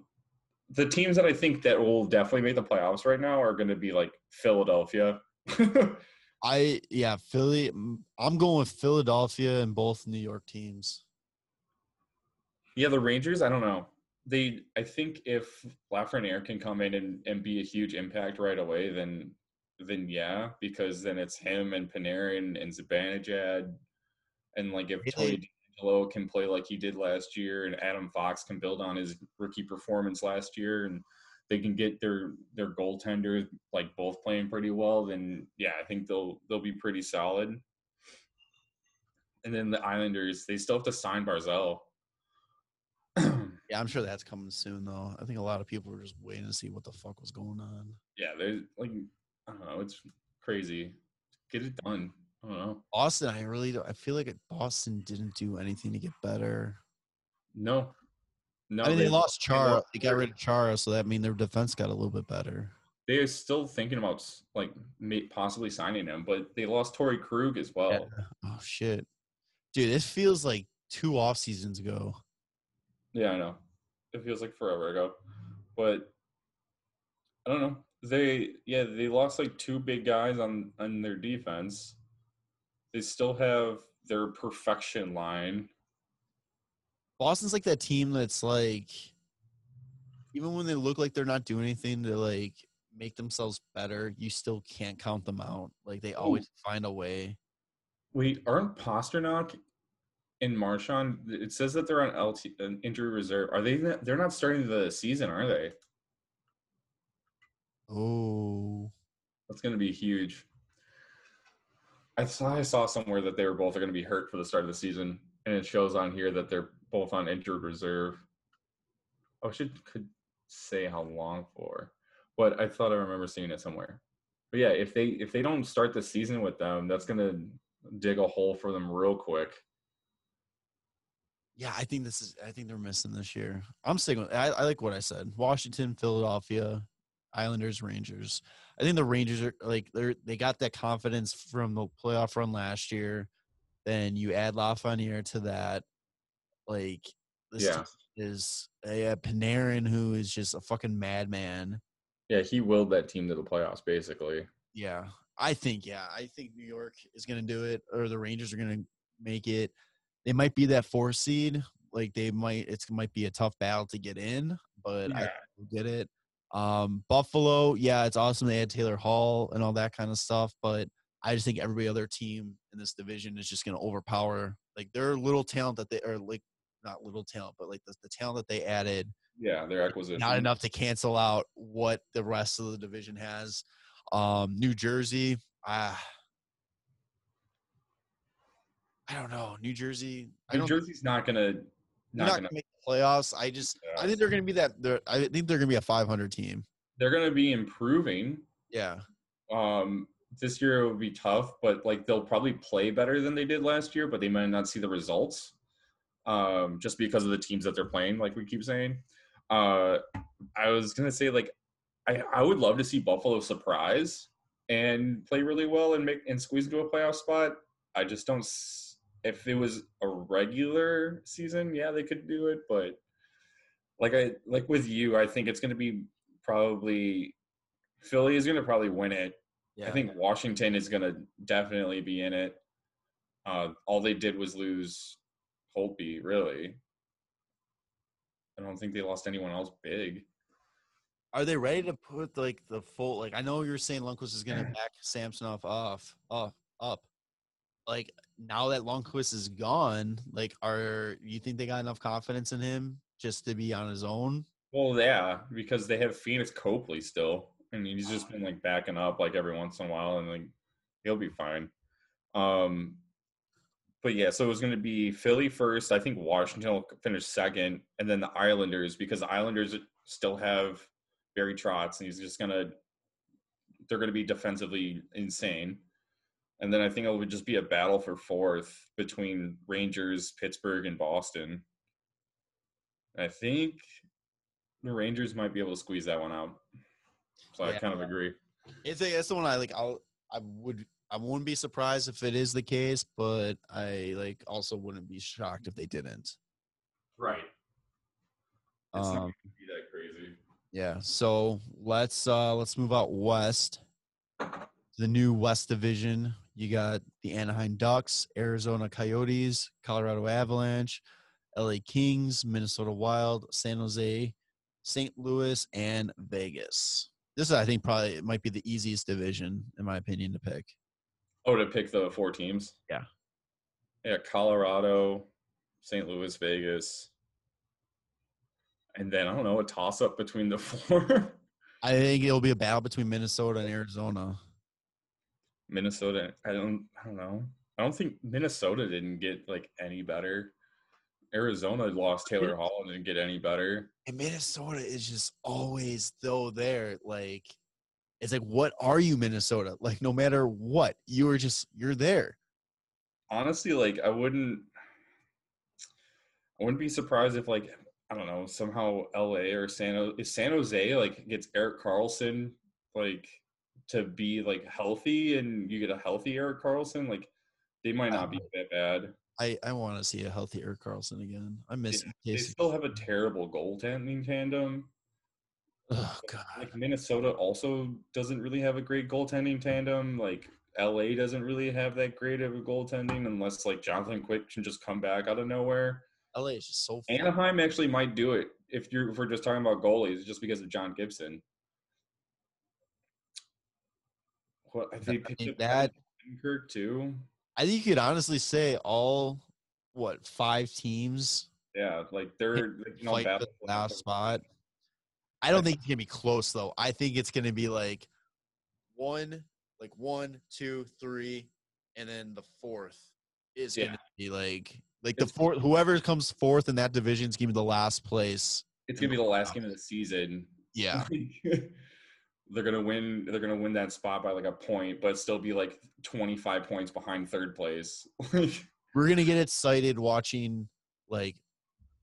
The teams that I think that will definitely make the playoffs right now are going to be like Philadelphia. I yeah, Philly. I'm going with Philadelphia and both New York teams. Yeah, the Rangers. I don't know. They. I think if Lafreniere can come in and, and be a huge impact right away, then then yeah, because then it's him and Panarin and Zibanejad, and like if Tony DeAngelo can play like he did last year, and Adam Fox can build on his rookie performance last year, and they can get their their goaltenders like both playing pretty well, then yeah, I think they'll they'll be pretty solid. And then the Islanders, they still have to sign Barzal. yeah, I'm sure that's coming soon though. I think a lot of people were just waiting to see what the fuck was going on. Yeah, there's like I don't know, it's crazy. Get it done. I don't know. Boston, I really don't. I feel like Boston didn't do anything to get better. No, no, I mean they, they lost Chara. They got rid of Chara, so that mean their defense got a little bit better. They're still thinking about like possibly signing him, but they lost Torey Krug as well. Yeah. Oh shit, dude! This feels like two off seasons ago. Yeah, I know. It feels like forever ago, but I don't know. They yeah they lost like two big guys on on their defense. They still have their perfection line Boston's like that team that's like, even when they look like they're not doing anything to like make themselves better, you still can't count them out. Like they always Ooh. find a way. Wait, aren't Pastrnak and Marchand? It says that they're on LT an injury reserve. Are they? They're not starting the season, are they? Oh, that's going to be huge. I saw I saw somewhere that they were both are going to be hurt for the start of the season, and it shows on here that they're both on injured reserve. Oh, I should could say how long for, but I thought I remember seeing it somewhere. But yeah, if they if they don't start the season with them, that's gonna dig a hole for them real quick. Yeah, I think this is. I think they're missing this year. I'm sticking. With, I, I like what I said. Washington, Philadelphia, Islanders, Rangers. I think the Rangers are like they're they got that confidence from the playoff run last year. Then you add Lafreniere to that. Like this yeah. is a, a Panarin who is just a fucking madman. Yeah, he willed that team to the playoffs basically. Yeah. I think yeah, I think New York is going to do it or the Rangers are going to make it. They might be that four seed. Like they might it might be a tough battle to get in, but yeah. I get it. Um, Buffalo, yeah, it's awesome they had Taylor Hall and all that kind of stuff, but I just think every other team in this division is just going to overpower like their little talent that they are like not little talent, but like the, the talent that they added. Yeah, their acquisition. Not enough to cancel out what the rest of the division has. Um, New Jersey, ah, I don't know. New Jersey. New Jersey's not gonna not, not gonna, make the playoffs. I just yeah. I think they're gonna be that. I think they're gonna be a 500 team. They're gonna be improving. Yeah. Um, this year it will be tough, but like they'll probably play better than they did last year, but they might not see the results um, just because of the teams that they're playing, like we keep saying. Uh, I was gonna say like I, I would love to see Buffalo surprise and play really well and make and squeeze into a playoff spot. I just don't. If it was a regular season, yeah, they could do it. But like I like with you, I think it's gonna be probably Philly is gonna probably win it. Yeah. I think Washington is gonna definitely be in it. Uh, all they did was lose Holtby, really. I don't think they lost anyone else big. Are they ready to put like the full like I know you're saying Lundqvist is gonna back Samsonov off off up. Like now that Lundqvist is gone, like are you think they got enough confidence in him just to be on his own? Well, yeah, because they have Pheonix Copley still. and he's just been like backing up like every once in a while and like he'll be fine. Um but yeah, so it was going to be Philly first. I think Washington will finish second, and then the Islanders because the Islanders still have Barry Trotz, and he's just going to they're going to be defensively insane. And then I think it would just be a battle for fourth between Rangers, Pittsburgh, and Boston. I think the Rangers might be able to squeeze that one out. So I kind of agree. I think that's the one I like. I'll I would I wouldn't be surprised if it is the case, but I like also wouldn't be shocked if they didn't. Right. It's not Um, going to be that crazy. yeah. So let's uh let's move out west. The new West Division. You got the Anaheim Ducks, Arizona Coyotes, Colorado Avalanche, LA Kings, Minnesota Wild, San Jose, St. Louis, and Vegas. This is, I think, probably it might be the easiest division, in my opinion, to pick. Oh, to pick the four teams? Yeah. Yeah, Colorado, St. Louis, Vegas. And then I don't know, a toss up between the four. I think it'll be a battle between Minnesota and Arizona. Minnesota, I don't I don't know. I don't think Minnesota didn't get like any better. Arizona lost Taylor Hall and didn't get any better. And Minnesota is just always though there. Like it's like, what are you, Minnesota? Like no matter what, you are just you're there. Honestly, like I wouldn't I wouldn't be surprised if like I don't know, somehow LA or San is San Jose like gets Erik Karlsson like to be like healthy and you get a healthy Erik Karlsson, like they might not be that bad. I I want to see a healthy Erik Karlsson again. I miss Yeah, They still have a terrible goaltending tandem. Oh god. Like Minnesota also doesn't really have a great goaltending tandem. Like LA doesn't really have that great of a goaltending unless like Jonathan Quick can just come back out of nowhere. LA is just so fun. Anaheim actually might do it if you're if we're just talking about goalies, just because of John Gibson. What I think I picked up that- Kirk too. I think you could honestly say all what five teams Yeah, like they're you know the last spot. I don't think it's gonna be close though. I think it's gonna be like one, like one, two, three, and then the fourth is Yeah. gonna be like like the fourth. Whoever comes fourth in that division is gonna be the last place. It's gonna be the last game of the season. Yeah, they're gonna win. They're gonna win that spot by like a point, but still be like 25 points behind third place. we're gonna get excited watching like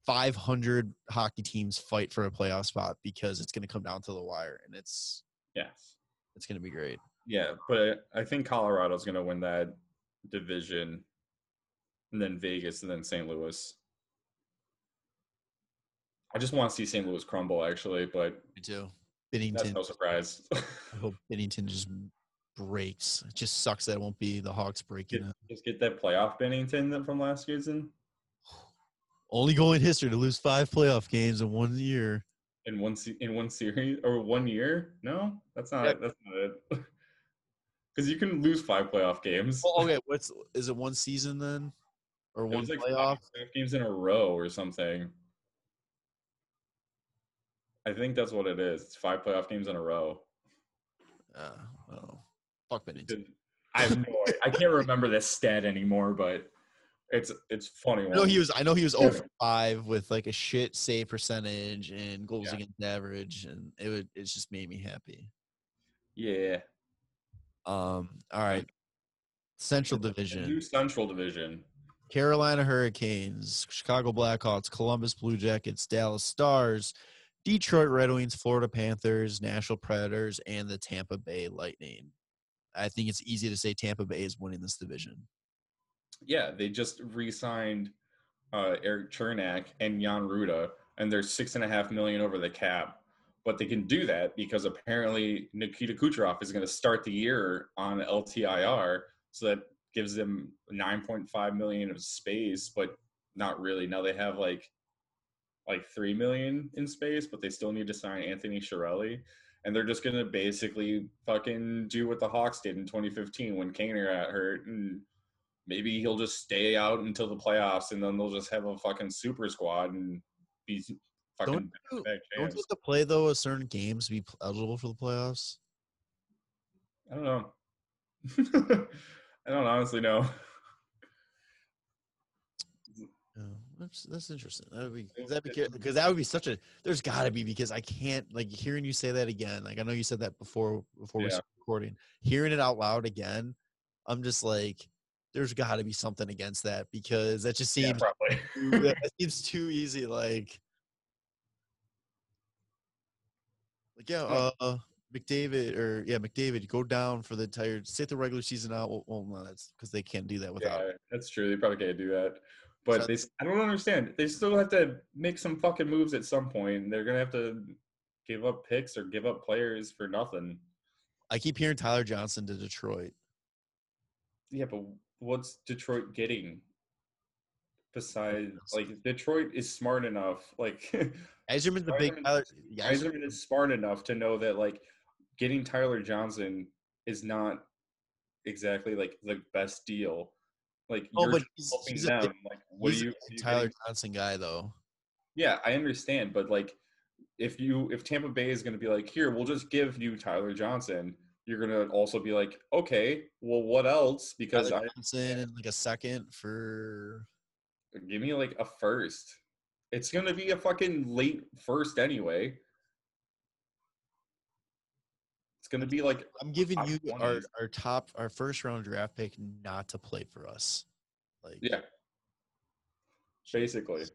500 hockey teams fight for a playoff spot because it's gonna come down to the wire, and it's yes. it's gonna be great. Yeah, but I think Colorado's going to win that division, and then Vegas, and then St. Louis. I just want to see St. Louis crumble, actually, but Me too. That's no surprise. I hope Binnington just breaks. It just sucks that it won't be the Hawks breaking get, it. just get that playoff Binnington from last season Only goal in history to lose five playoff games in one year. in one se- in one series or one year. No, that's not Yeah. it. That's not it. Because you can lose five playoff games. Well, okay, what's is it one season then, or It one like playoff? five playoff games in a row or something. I think that's what it is. It's five playoff games in a row. Uh, oh, fuck Binnington. I have no. I can't remember this stat anymore, but it's it's funny. I know one. he was. I know he was 0 for five with like a shit save percentage and goals Yeah. against average, and it would. It just made me happy. yeah. Um. All right. Central Division. new Central Division. Carolina Hurricanes, Chicago Blackhawks, Columbus Blue Jackets, Dallas Stars, Detroit Red Wings, Florida Panthers, Nashville Predators, and the Tampa Bay Lightning. I think it's easy to say Tampa Bay is winning this division. Yeah, they just re-signed uh, Erik Cernak and Jan Rutta, and they're six and a half million over the cap. But they can do that because apparently Nikita Kucherov is going to start the year on LTIR, so that gives them 9.5 million of space, but not really. Now they have like like three million in space, but they still need to sign Anthony Cirelli. And they're just gonna basically fucking do what the Hawks did in 2015 when Kaner got hurt, and maybe he'll just stay out until the playoffs, and then they'll just have a fucking super squad and be fucking Don't you, back don't you have to play though a certain games to be eligible for the playoffs? I don't know. I don't honestly know. Oh, that's that's interesting. That would be because that because that would be such a. There's got to be because I can't like hearing you say that again. Like I know you said that before before we Yeah. started recording. Hearing it out loud again, I'm just like, there's got to be something against that because that just Yeah, seems probably. too, that seems too easy. Like, like yeah, uh, McDavid or yeah, McDavid, go down for the entire sit the regular season out. Well, well no, that's because they can't do that without. Yeah, that's true. They probably can't do that. But So- they, I don't understand. They still have to make some fucking moves at some point. They're gonna have to give up picks or give up players for nothing. I keep hearing Tyler Johnson to Detroit. Yeah, but what's Detroit getting? Besides, like Detroit is smart enough. Like Yzerman's the big Tyler. Eiserman is smart enough to know that like getting Tyler Johnson is not exactly like the best deal. Like Oh, you're but he's- helping he's a them. big- like what he's do you, you Tyler Johnson guy though. Yeah, I understand, but like if you if Tampa Bay is going to be like, here, we'll just give you Tyler Johnson, you're going to also be like, okay, well, what else? Because Tyler I Johnson and like a second for give me like a first. It's going to be a fucking late first anyway. It's going to be like I'm giving you our, our top our first round draft pick not to play for us. Like yeah. Basically.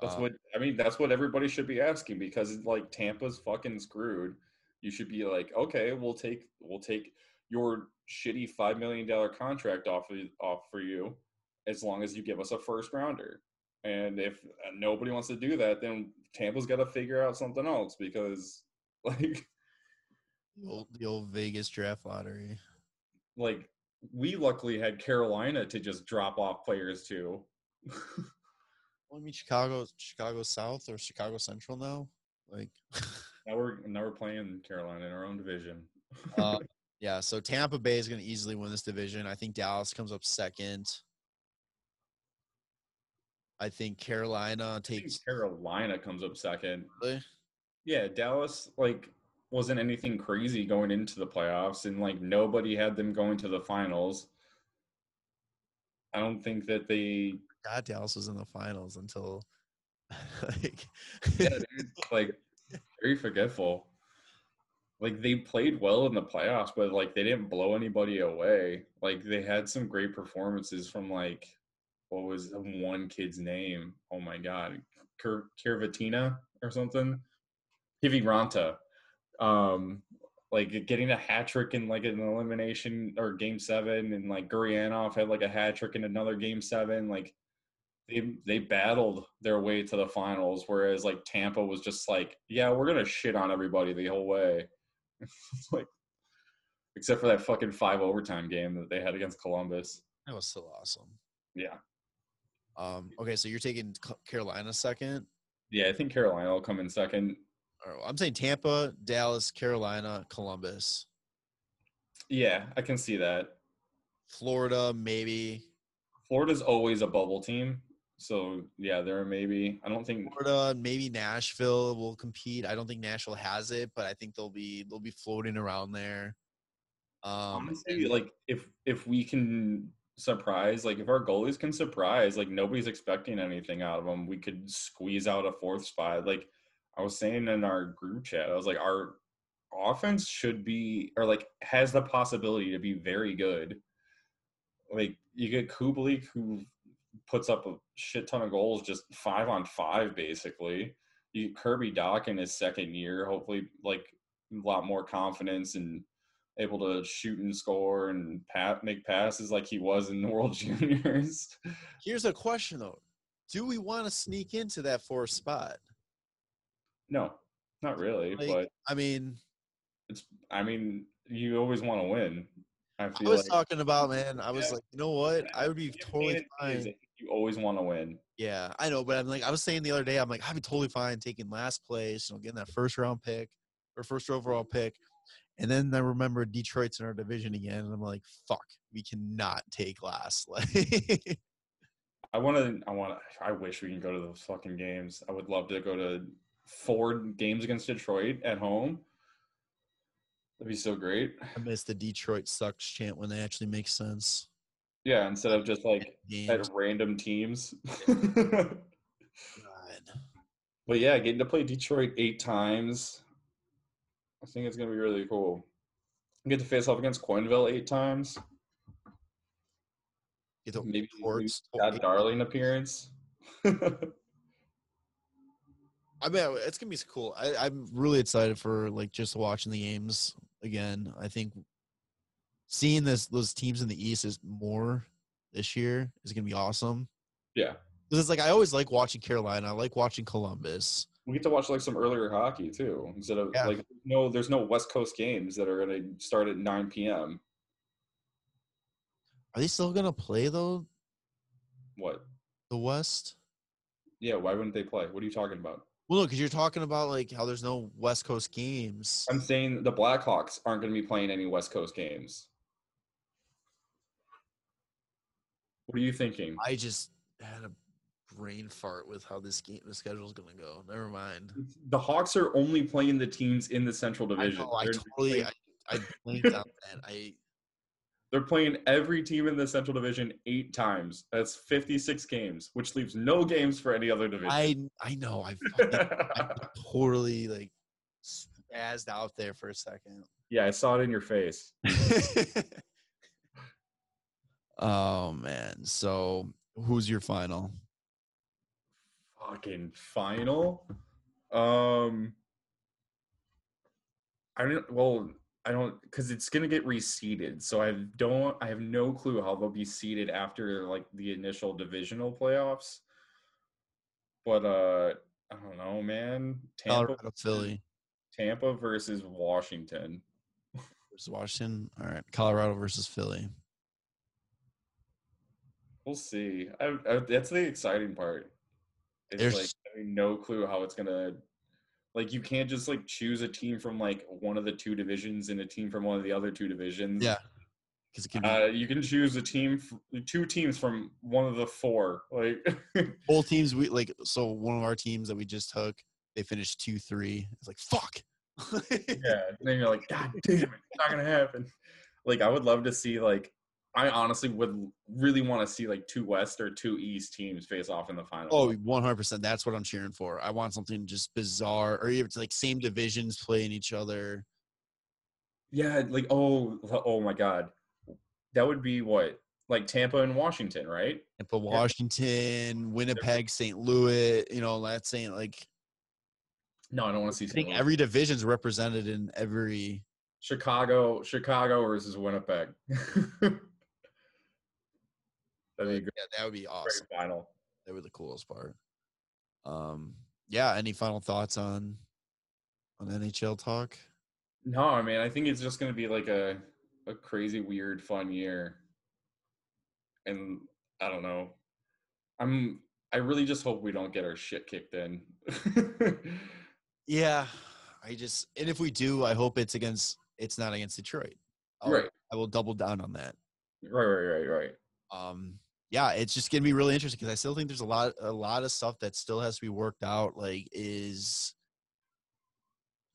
That's uh, what I mean. That's what everybody should be asking because it's like Tampa's fucking screwed. You should be like, okay, we'll take we'll take your shitty five million dollar contract off of, off for you, as long as you give us a first rounder. And if uh, nobody wants to do that, then Tampa's got to figure out something else because, like, the old, the old Vegas draft lottery. like we luckily had Carolina to just drop off players to. Well, I mean Chicago Chicago South or Chicago Central now. Like now we're now we're playing Carolina in our own division. uh, yeah, so Tampa Bay is gonna easily win this division. I think Dallas comes up second. I think Carolina I think takes Carolina comes up second. really? Yeah, Dallas like wasn't anything crazy going into the playoffs, and like nobody had them going to the finals. I don't think that they God Dallas was in the finals until like yeah, dude, like very forgetful. Like they played well in the playoffs, but like they didn't blow anybody away. Like they had some great performances from like what was one kid's name? Oh my god, Kirvatina or something. Kiviranta. Um, like getting a hat trick in like an elimination or game seven, and like Gurianov had like a hat trick in another game seven. Like they they battled their way to the finals, whereas like Tampa was just like, yeah, we're gonna shit on everybody the whole way. Like, except for that fucking five overtime game that they had against Columbus. that was so awesome. Yeah, Um, okay, so you're taking Carolina second. yeah, I think Carolina will come in second. I'm saying Tampa, Dallas, Carolina, Columbus, Yeah, I can see that. Florida, maybe. Florida's always a bubble team, so yeah, there are maybe. I don't think Florida, maybe Nashville will compete. I don't think Nashville has it, but I think they'll be they'll be floating around there. Um, honestly, like if if we can surprise, like if our goalies can surprise, like nobody's expecting anything out of them, we could squeeze out a fourth spot. Like I was saying in our group chat, I was like, our offense should be or like has the possibility to be very good. Like you get Kubalik who puts up a shit ton of goals, just five on five basically. You Kirby Dach in his second year, hopefully like a lot more confidence and able to shoot and score and pat make passes like he was in the World Juniors. here's a question though: Do we want to sneak into that fourth spot? No, not really, Like, but I mean, it's. I mean, you always want to win. I I was like talking about man. I was Yeah. like, you know what? I would be the totally fine. you always want to win. Yeah, I know, but I'm like, I was saying the other day, I'm like, I'd be totally fine taking last place, you know, getting that first round pick or first overall pick. And then I remember Detroit's in our division again, and I'm like, fuck, we cannot take last. Like, I want to. I want. I wish we can go to those fucking games. I would love to go to four games against Detroit at home. That'd be so great. I miss the Detroit sucks chant when they actually make sense. Yeah, instead of just like games. at random teams. But yeah, getting to play Detroit eight times, I think it's gonna be really cool. Get to face off against Coinville eight times. Get the Maybe. Scott Darling appearance. I mean, it's gonna be cool. I, I'm really excited for like just watching the games again. I think seeing this those teams in the East is more this year is gonna be awesome. yeah, Because it's like I always like watching Carolina. I like watching Columbus. we get to watch like some earlier hockey too. Instead of Yeah. like no, there's no West Coast games that are gonna start at nine p.m. Are they still gonna play though? What? The West? Yeah, why wouldn't they play? What are you talking about? Well, no, because you're talking about like how there's no West Coast games. I'm saying the Blackhawks aren't going to be playing any West Coast games. What are you thinking? I just had a brain fart with how this game the schedule's gonna go. Never mind. The Hawks are only playing the teams in the Central I Division. know. I totally. I, I blinked that. I They're playing every team in the Central Division eight times. That's 56 games, which leaves no games for any other division. I I know. I, fucking, I totally like spazzed out there for a second. yeah, I saw it in your face. oh man. So who's your final? Fucking final. Um, I don't. Well, I don't because it's gonna get reseeded. So I don't. I have no clue how they'll be seeded after like the initial divisional playoffs. But uh, I don't know, man. Tampa, Colorado, Philly Tampa versus Washington. versus Washington. All right. Colorado versus Philly. We'll see. I, I, that's the exciting part. It's There's- like having no clue how it's gonna. Like you can't just like choose a team from like one of the two divisions and a team from one of the other two divisions. Yeah. Because be Uh, you can choose a team, two teams from one of the four. Like, both teams. We like so one of our teams that we just took. They finished two three. It's like fuck. yeah. And then you're like, God damn it, it's not gonna happen. Like, I would love to see like, I honestly would really want to see like two West or two East teams face off in the final. Oh, 100%. That's what I'm cheering for. I want something just bizarre or even like same divisions playing each other. Yeah, like oh oh my god. That would be what? Like Tampa and Washington, right? Tampa, Washington, Winnipeg, St. Louis, you know, that's saying like No, I don't want to see I think. Louis. every division's represented in every Chicago, Chicago versus Winnipeg. That'd be great, yeah, that would be great awesome. final. That would be the coolest part. Um yeah, any final thoughts on on NHL talk? No, I mean I think it's just gonna be like a a crazy, weird, fun year. And I don't know. I'm I really just hope we don't get our shit kicked in. Yeah. I just and if we do, I hope it's against it's not against Detroit. I'll- right. I will double down on that. Right, right, right, right. um yeah it's just gonna be really interesting because i still think there's a lot a lot of stuff that still has to be worked out like is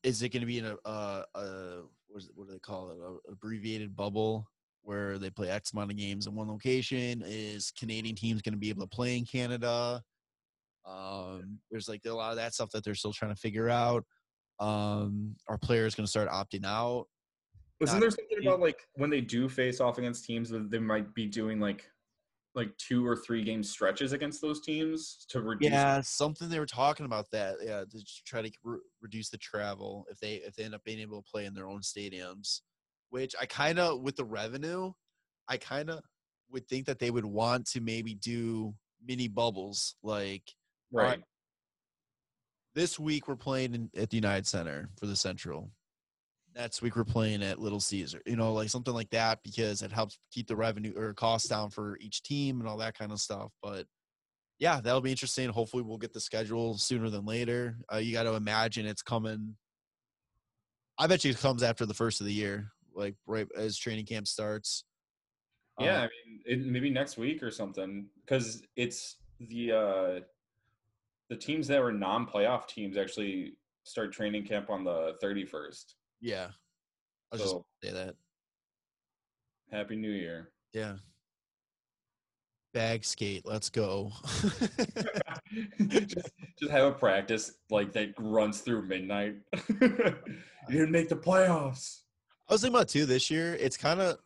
is it gonna be in a uh a what, is it, what do they call it a abbreviated bubble where they play x amount of games in one location? Is canadian teams gonna be able to play in canada? Um there's like a lot of that stuff that they're still trying to figure out. Um our players gonna start opting out? Wasn't not there something about like when they do face off against teams that they might be doing like like two or three game stretches against those teams to reduce Yeah, something they were talking about that. Yeah, to try to re- reduce the travel if they if they end up being able to play in their own stadiums, which I kind of with the revenue, I kind of would think that they would want to maybe do mini bubbles like right. this week we're playing in, at the United Center for the Central. Next week we're playing at Little Caesar. You know, like something like that because it helps keep the revenue or costs down for each team and all that kind of stuff. But yeah, that'll be interesting. Hopefully we'll get the schedule sooner than later. Uh, you got to imagine it's coming. I bet you it comes after the first of the year, like right as training camp starts. Yeah, Uh, I mean, it, maybe next week or something, because it's the uh, the teams that were non-playoff teams actually start training camp on the thirty first. Yeah. I was So just say that. happy New Year. Yeah. Bag skate. Let's go. just, just have a practice like that runs through midnight. you didn't make the playoffs. I was thinking about too this year. It's kind of,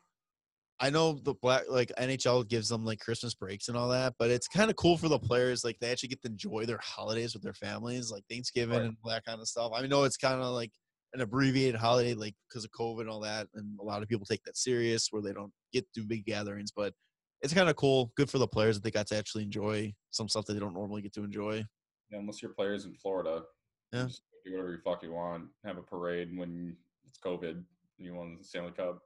I know the black like NHL gives them like Christmas breaks and all that, but it's kind of cool for the players. Like they actually get to enjoy their holidays with their families, like Thanksgiving Right. and that kind of stuff. I know it's kind of like an abbreviated holiday, like because of COVID and all that, and a lot of people take that serious where they don't get to big gatherings. But it's kind of cool, good for the players that they got to actually enjoy some stuff that they don't normally get to enjoy. Yeah, unless your players in Florida. Yeah. Do whatever you fuck you want. Have a parade when it's COVID and you won the Stanley Cup.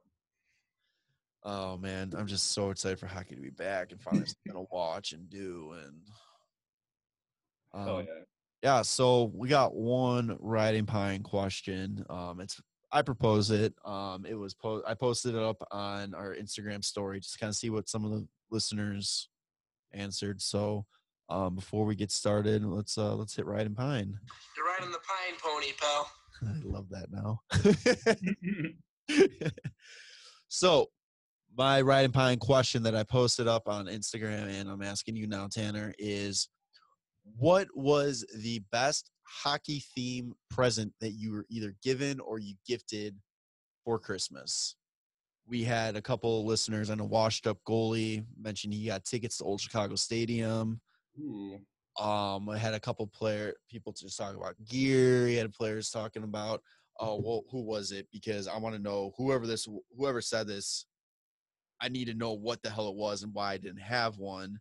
Oh man, I'm just so excited for hockey to be back and finally something to watch and do. And Oh um, yeah. Yeah, so we got one riding pine question. Um, it's I proposed it. Um, it was po- I posted it up on our Instagram story just to kind of see what some of the listeners answered. So um, before we get started, let's uh, let's hit riding pine. You're riding the pine pony, pal. I love that now. so my riding pine question that I posted up on Instagram and I'm asking you now, Tanner, is what was the best hockey theme present that you were either given or you gifted for Christmas? We had a couple listeners and a washed up goalie mentioned he got tickets to Old Chicago Stadium. Ooh. Um, I had a couple player people just talking about gear. He had players talking about, oh, well, who was it? Because I want to know whoever this, whoever said this. I need to know what the hell it was and why I didn't have one.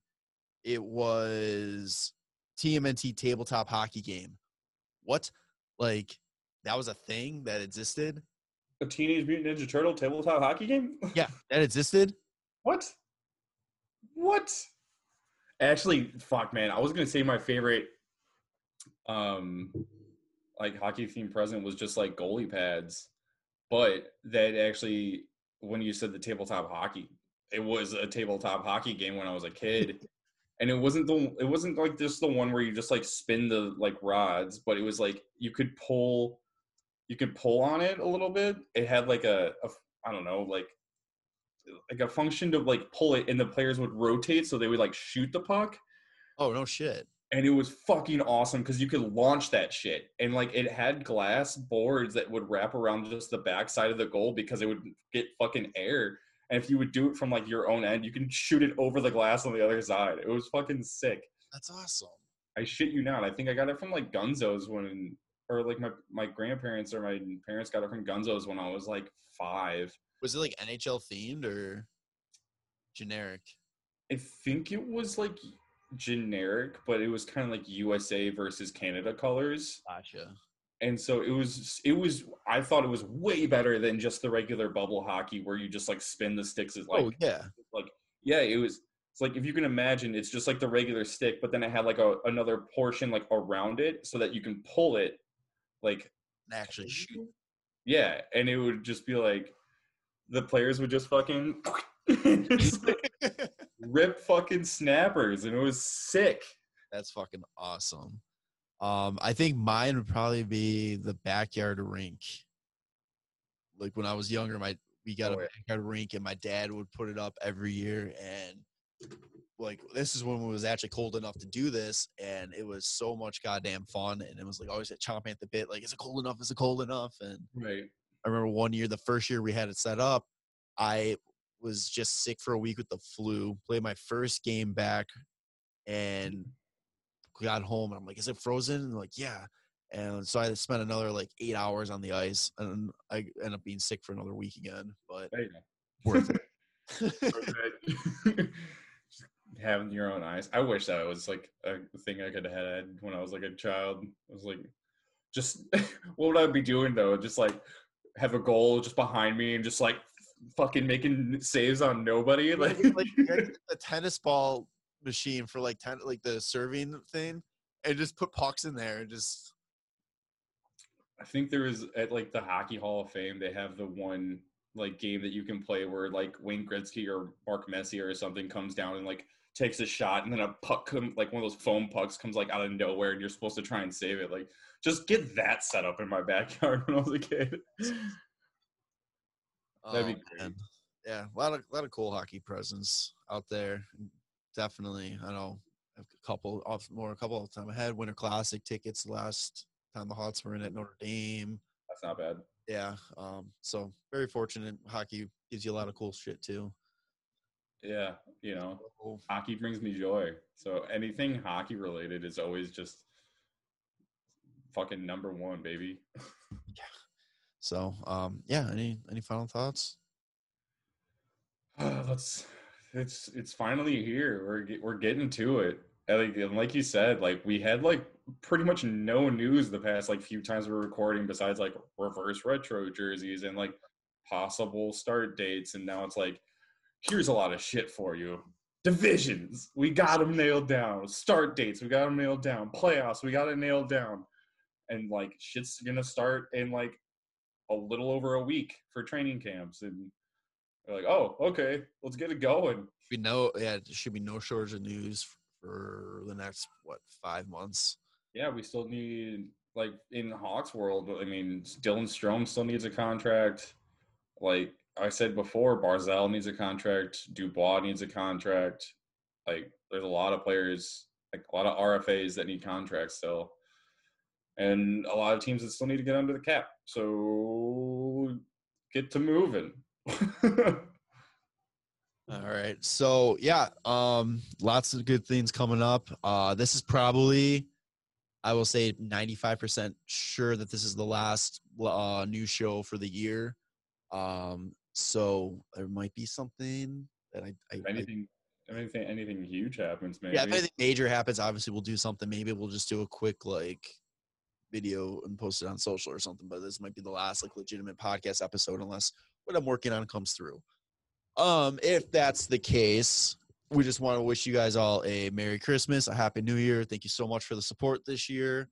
It was TMNT tabletop hockey game. What? Like that was a thing that existed? A Teenage Mutant Ninja Turtle tabletop hockey game? Yeah, that existed. What? What? Actually, fuck, man. I was gonna say my favorite, um, like hockey themed present was just like goalie pads, but that actually, when you said the tabletop hockey, it was a tabletop hockey game when I was a kid, and it wasn't the it wasn't like just the one where you just like spin the like rods, but it was like you could pull, you could pull on it a little bit. It had like a, a I don't know, like like a function to like pull it and the players would rotate so they would like shoot the puck Oh no shit. and it was fucking awesome because you could launch that shit and like it had glass boards that would wrap around just the back side of the goal because it would get fucking air and if you would do it from like your own end you can shoot it over the glass on the other side it was fucking sick That's awesome. i shit you not i think i got it from like gunzo's when or like my my grandparents or my parents got it from gunzo's when i was like five Was it like NHL themed or generic? I think it was like generic, but it was kind of like USA versus Canada colors. Gotcha. And so it was it was I thought it was way better than just the regular bubble hockey where you just like spin the sticks as like oh yeah. like yeah, it was it's like if you can imagine it's just like the regular stick, but then it had like a another portion like around it so that you can pull it like And actually shoot. yeah, and it would just be like the players would just fucking just, like, rip fucking snappers and it was sick. That's fucking awesome. Um, I think mine would probably be the backyard rink. Like when I was younger, my we got Oh, a backyard rink, and my dad would put it up every year. And like this is when it was actually cold enough to do this, and it was so much goddamn fun. And it was like always at chomping at the bit, like is it cold enough? Is it cold enough? And Right. I remember one year, the first year we had it set up, I was just sick for a week with the flu. Played my first game back, and got home. And I'm like, "Is it frozen?" And like, "Yeah." And so I spent another like eight hours on the ice, and I end up being sick for another week again. But worth it. Having your own eyes. I wish that was like a thing I could have had when I was like a child. I was like, just what would I be doing though? Just like have a goal just behind me and just like fucking making saves on nobody. Like, like a tennis ball machine for like ten, like the serving thing, and just put pucks in there and just I think there is at like the Hockey Hall of Fame, they have the one like game that you can play where like Wayne Gretzky or Mark Messier or something comes down and like takes a shot and then a puck come like one of those foam pucks comes like out of nowhere and you're supposed to try and save it. Like just get that set up in my backyard when I was a kid. That'd be oh, great. man. Yeah, a lot of lot of cool hockey presence out there. Definitely. I know a couple off more a couple of time ahead. Winter Classic tickets last time the Hawks were in at Notre Dame. That's not bad. Yeah. Um. So very fortunate. Hockey gives you a lot of cool shit too. Yeah, you know, So, hockey brings me joy. So anything hockey related is always just fucking number one, baby. Yeah. So um. Yeah. Any any final thoughts? Let's. It's it's finally here. We're we're getting to it. And like and like you said, like we had like pretty much no news the past like few times we we're recording besides like reverse retro jerseys and like possible start dates. And now it's like, here's a lot of shit for you. Divisions, we got them nailed down. Start dates, we got them nailed down. Playoffs, we got it nailed down. And like shit's gonna start in like a little over a week for training camps and they're like, oh, okay, let's get it going. We know. Yeah. There should be no shortage of news for the next what five months. Yeah, we still need like in Hawks world. I mean, Dylan Strome still needs a contract. Like I said before, Barzal needs a contract. Dubois needs a contract. Like there's a lot of players, like a lot of RFAs that need contracts still, and a lot of teams that still need to get under the cap. So get to moving. All right. So yeah, um, lots of good things coming up. Uh, this is probably, I will say, ninety-five percent sure that this is the last uh, new show for the year. Um, so there might be something that I, I, if I anything, anything, anything huge happens, maybe. yeah, if anything major happens, obviously we'll do something. Maybe we'll just do a quick like video and post it on social or something. But this might be the last like legitimate podcast episode, unless what I'm working on comes through. Um, if that's the case, we just want to wish you guys all a Merry Christmas, a Happy New Year. Thank you so much for the support this year.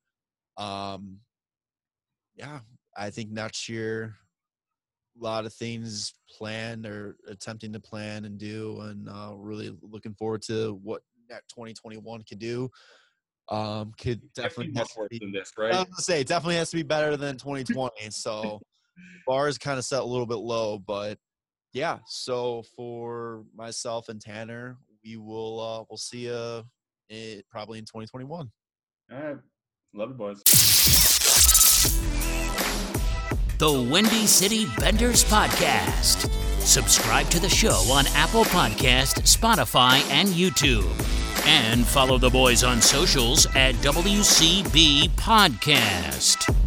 Um, yeah, I think next year, a lot of things planned or attempting to plan and do, and uh, really looking forward to what that 2021 can do. Um, could definitely much has to be- than this, I right? was gonna say it definitely has to be better than 2020. so bars kind of set a little bit low, but yeah. So for myself and Tanner, we will uh we'll see you it, probably in 2021. All right, love it, boys. The Windy City Benders Podcast. Subscribe to the show on Apple Podcast, Spotify, and YouTube. And follow the boys on socials at WCB Podcast.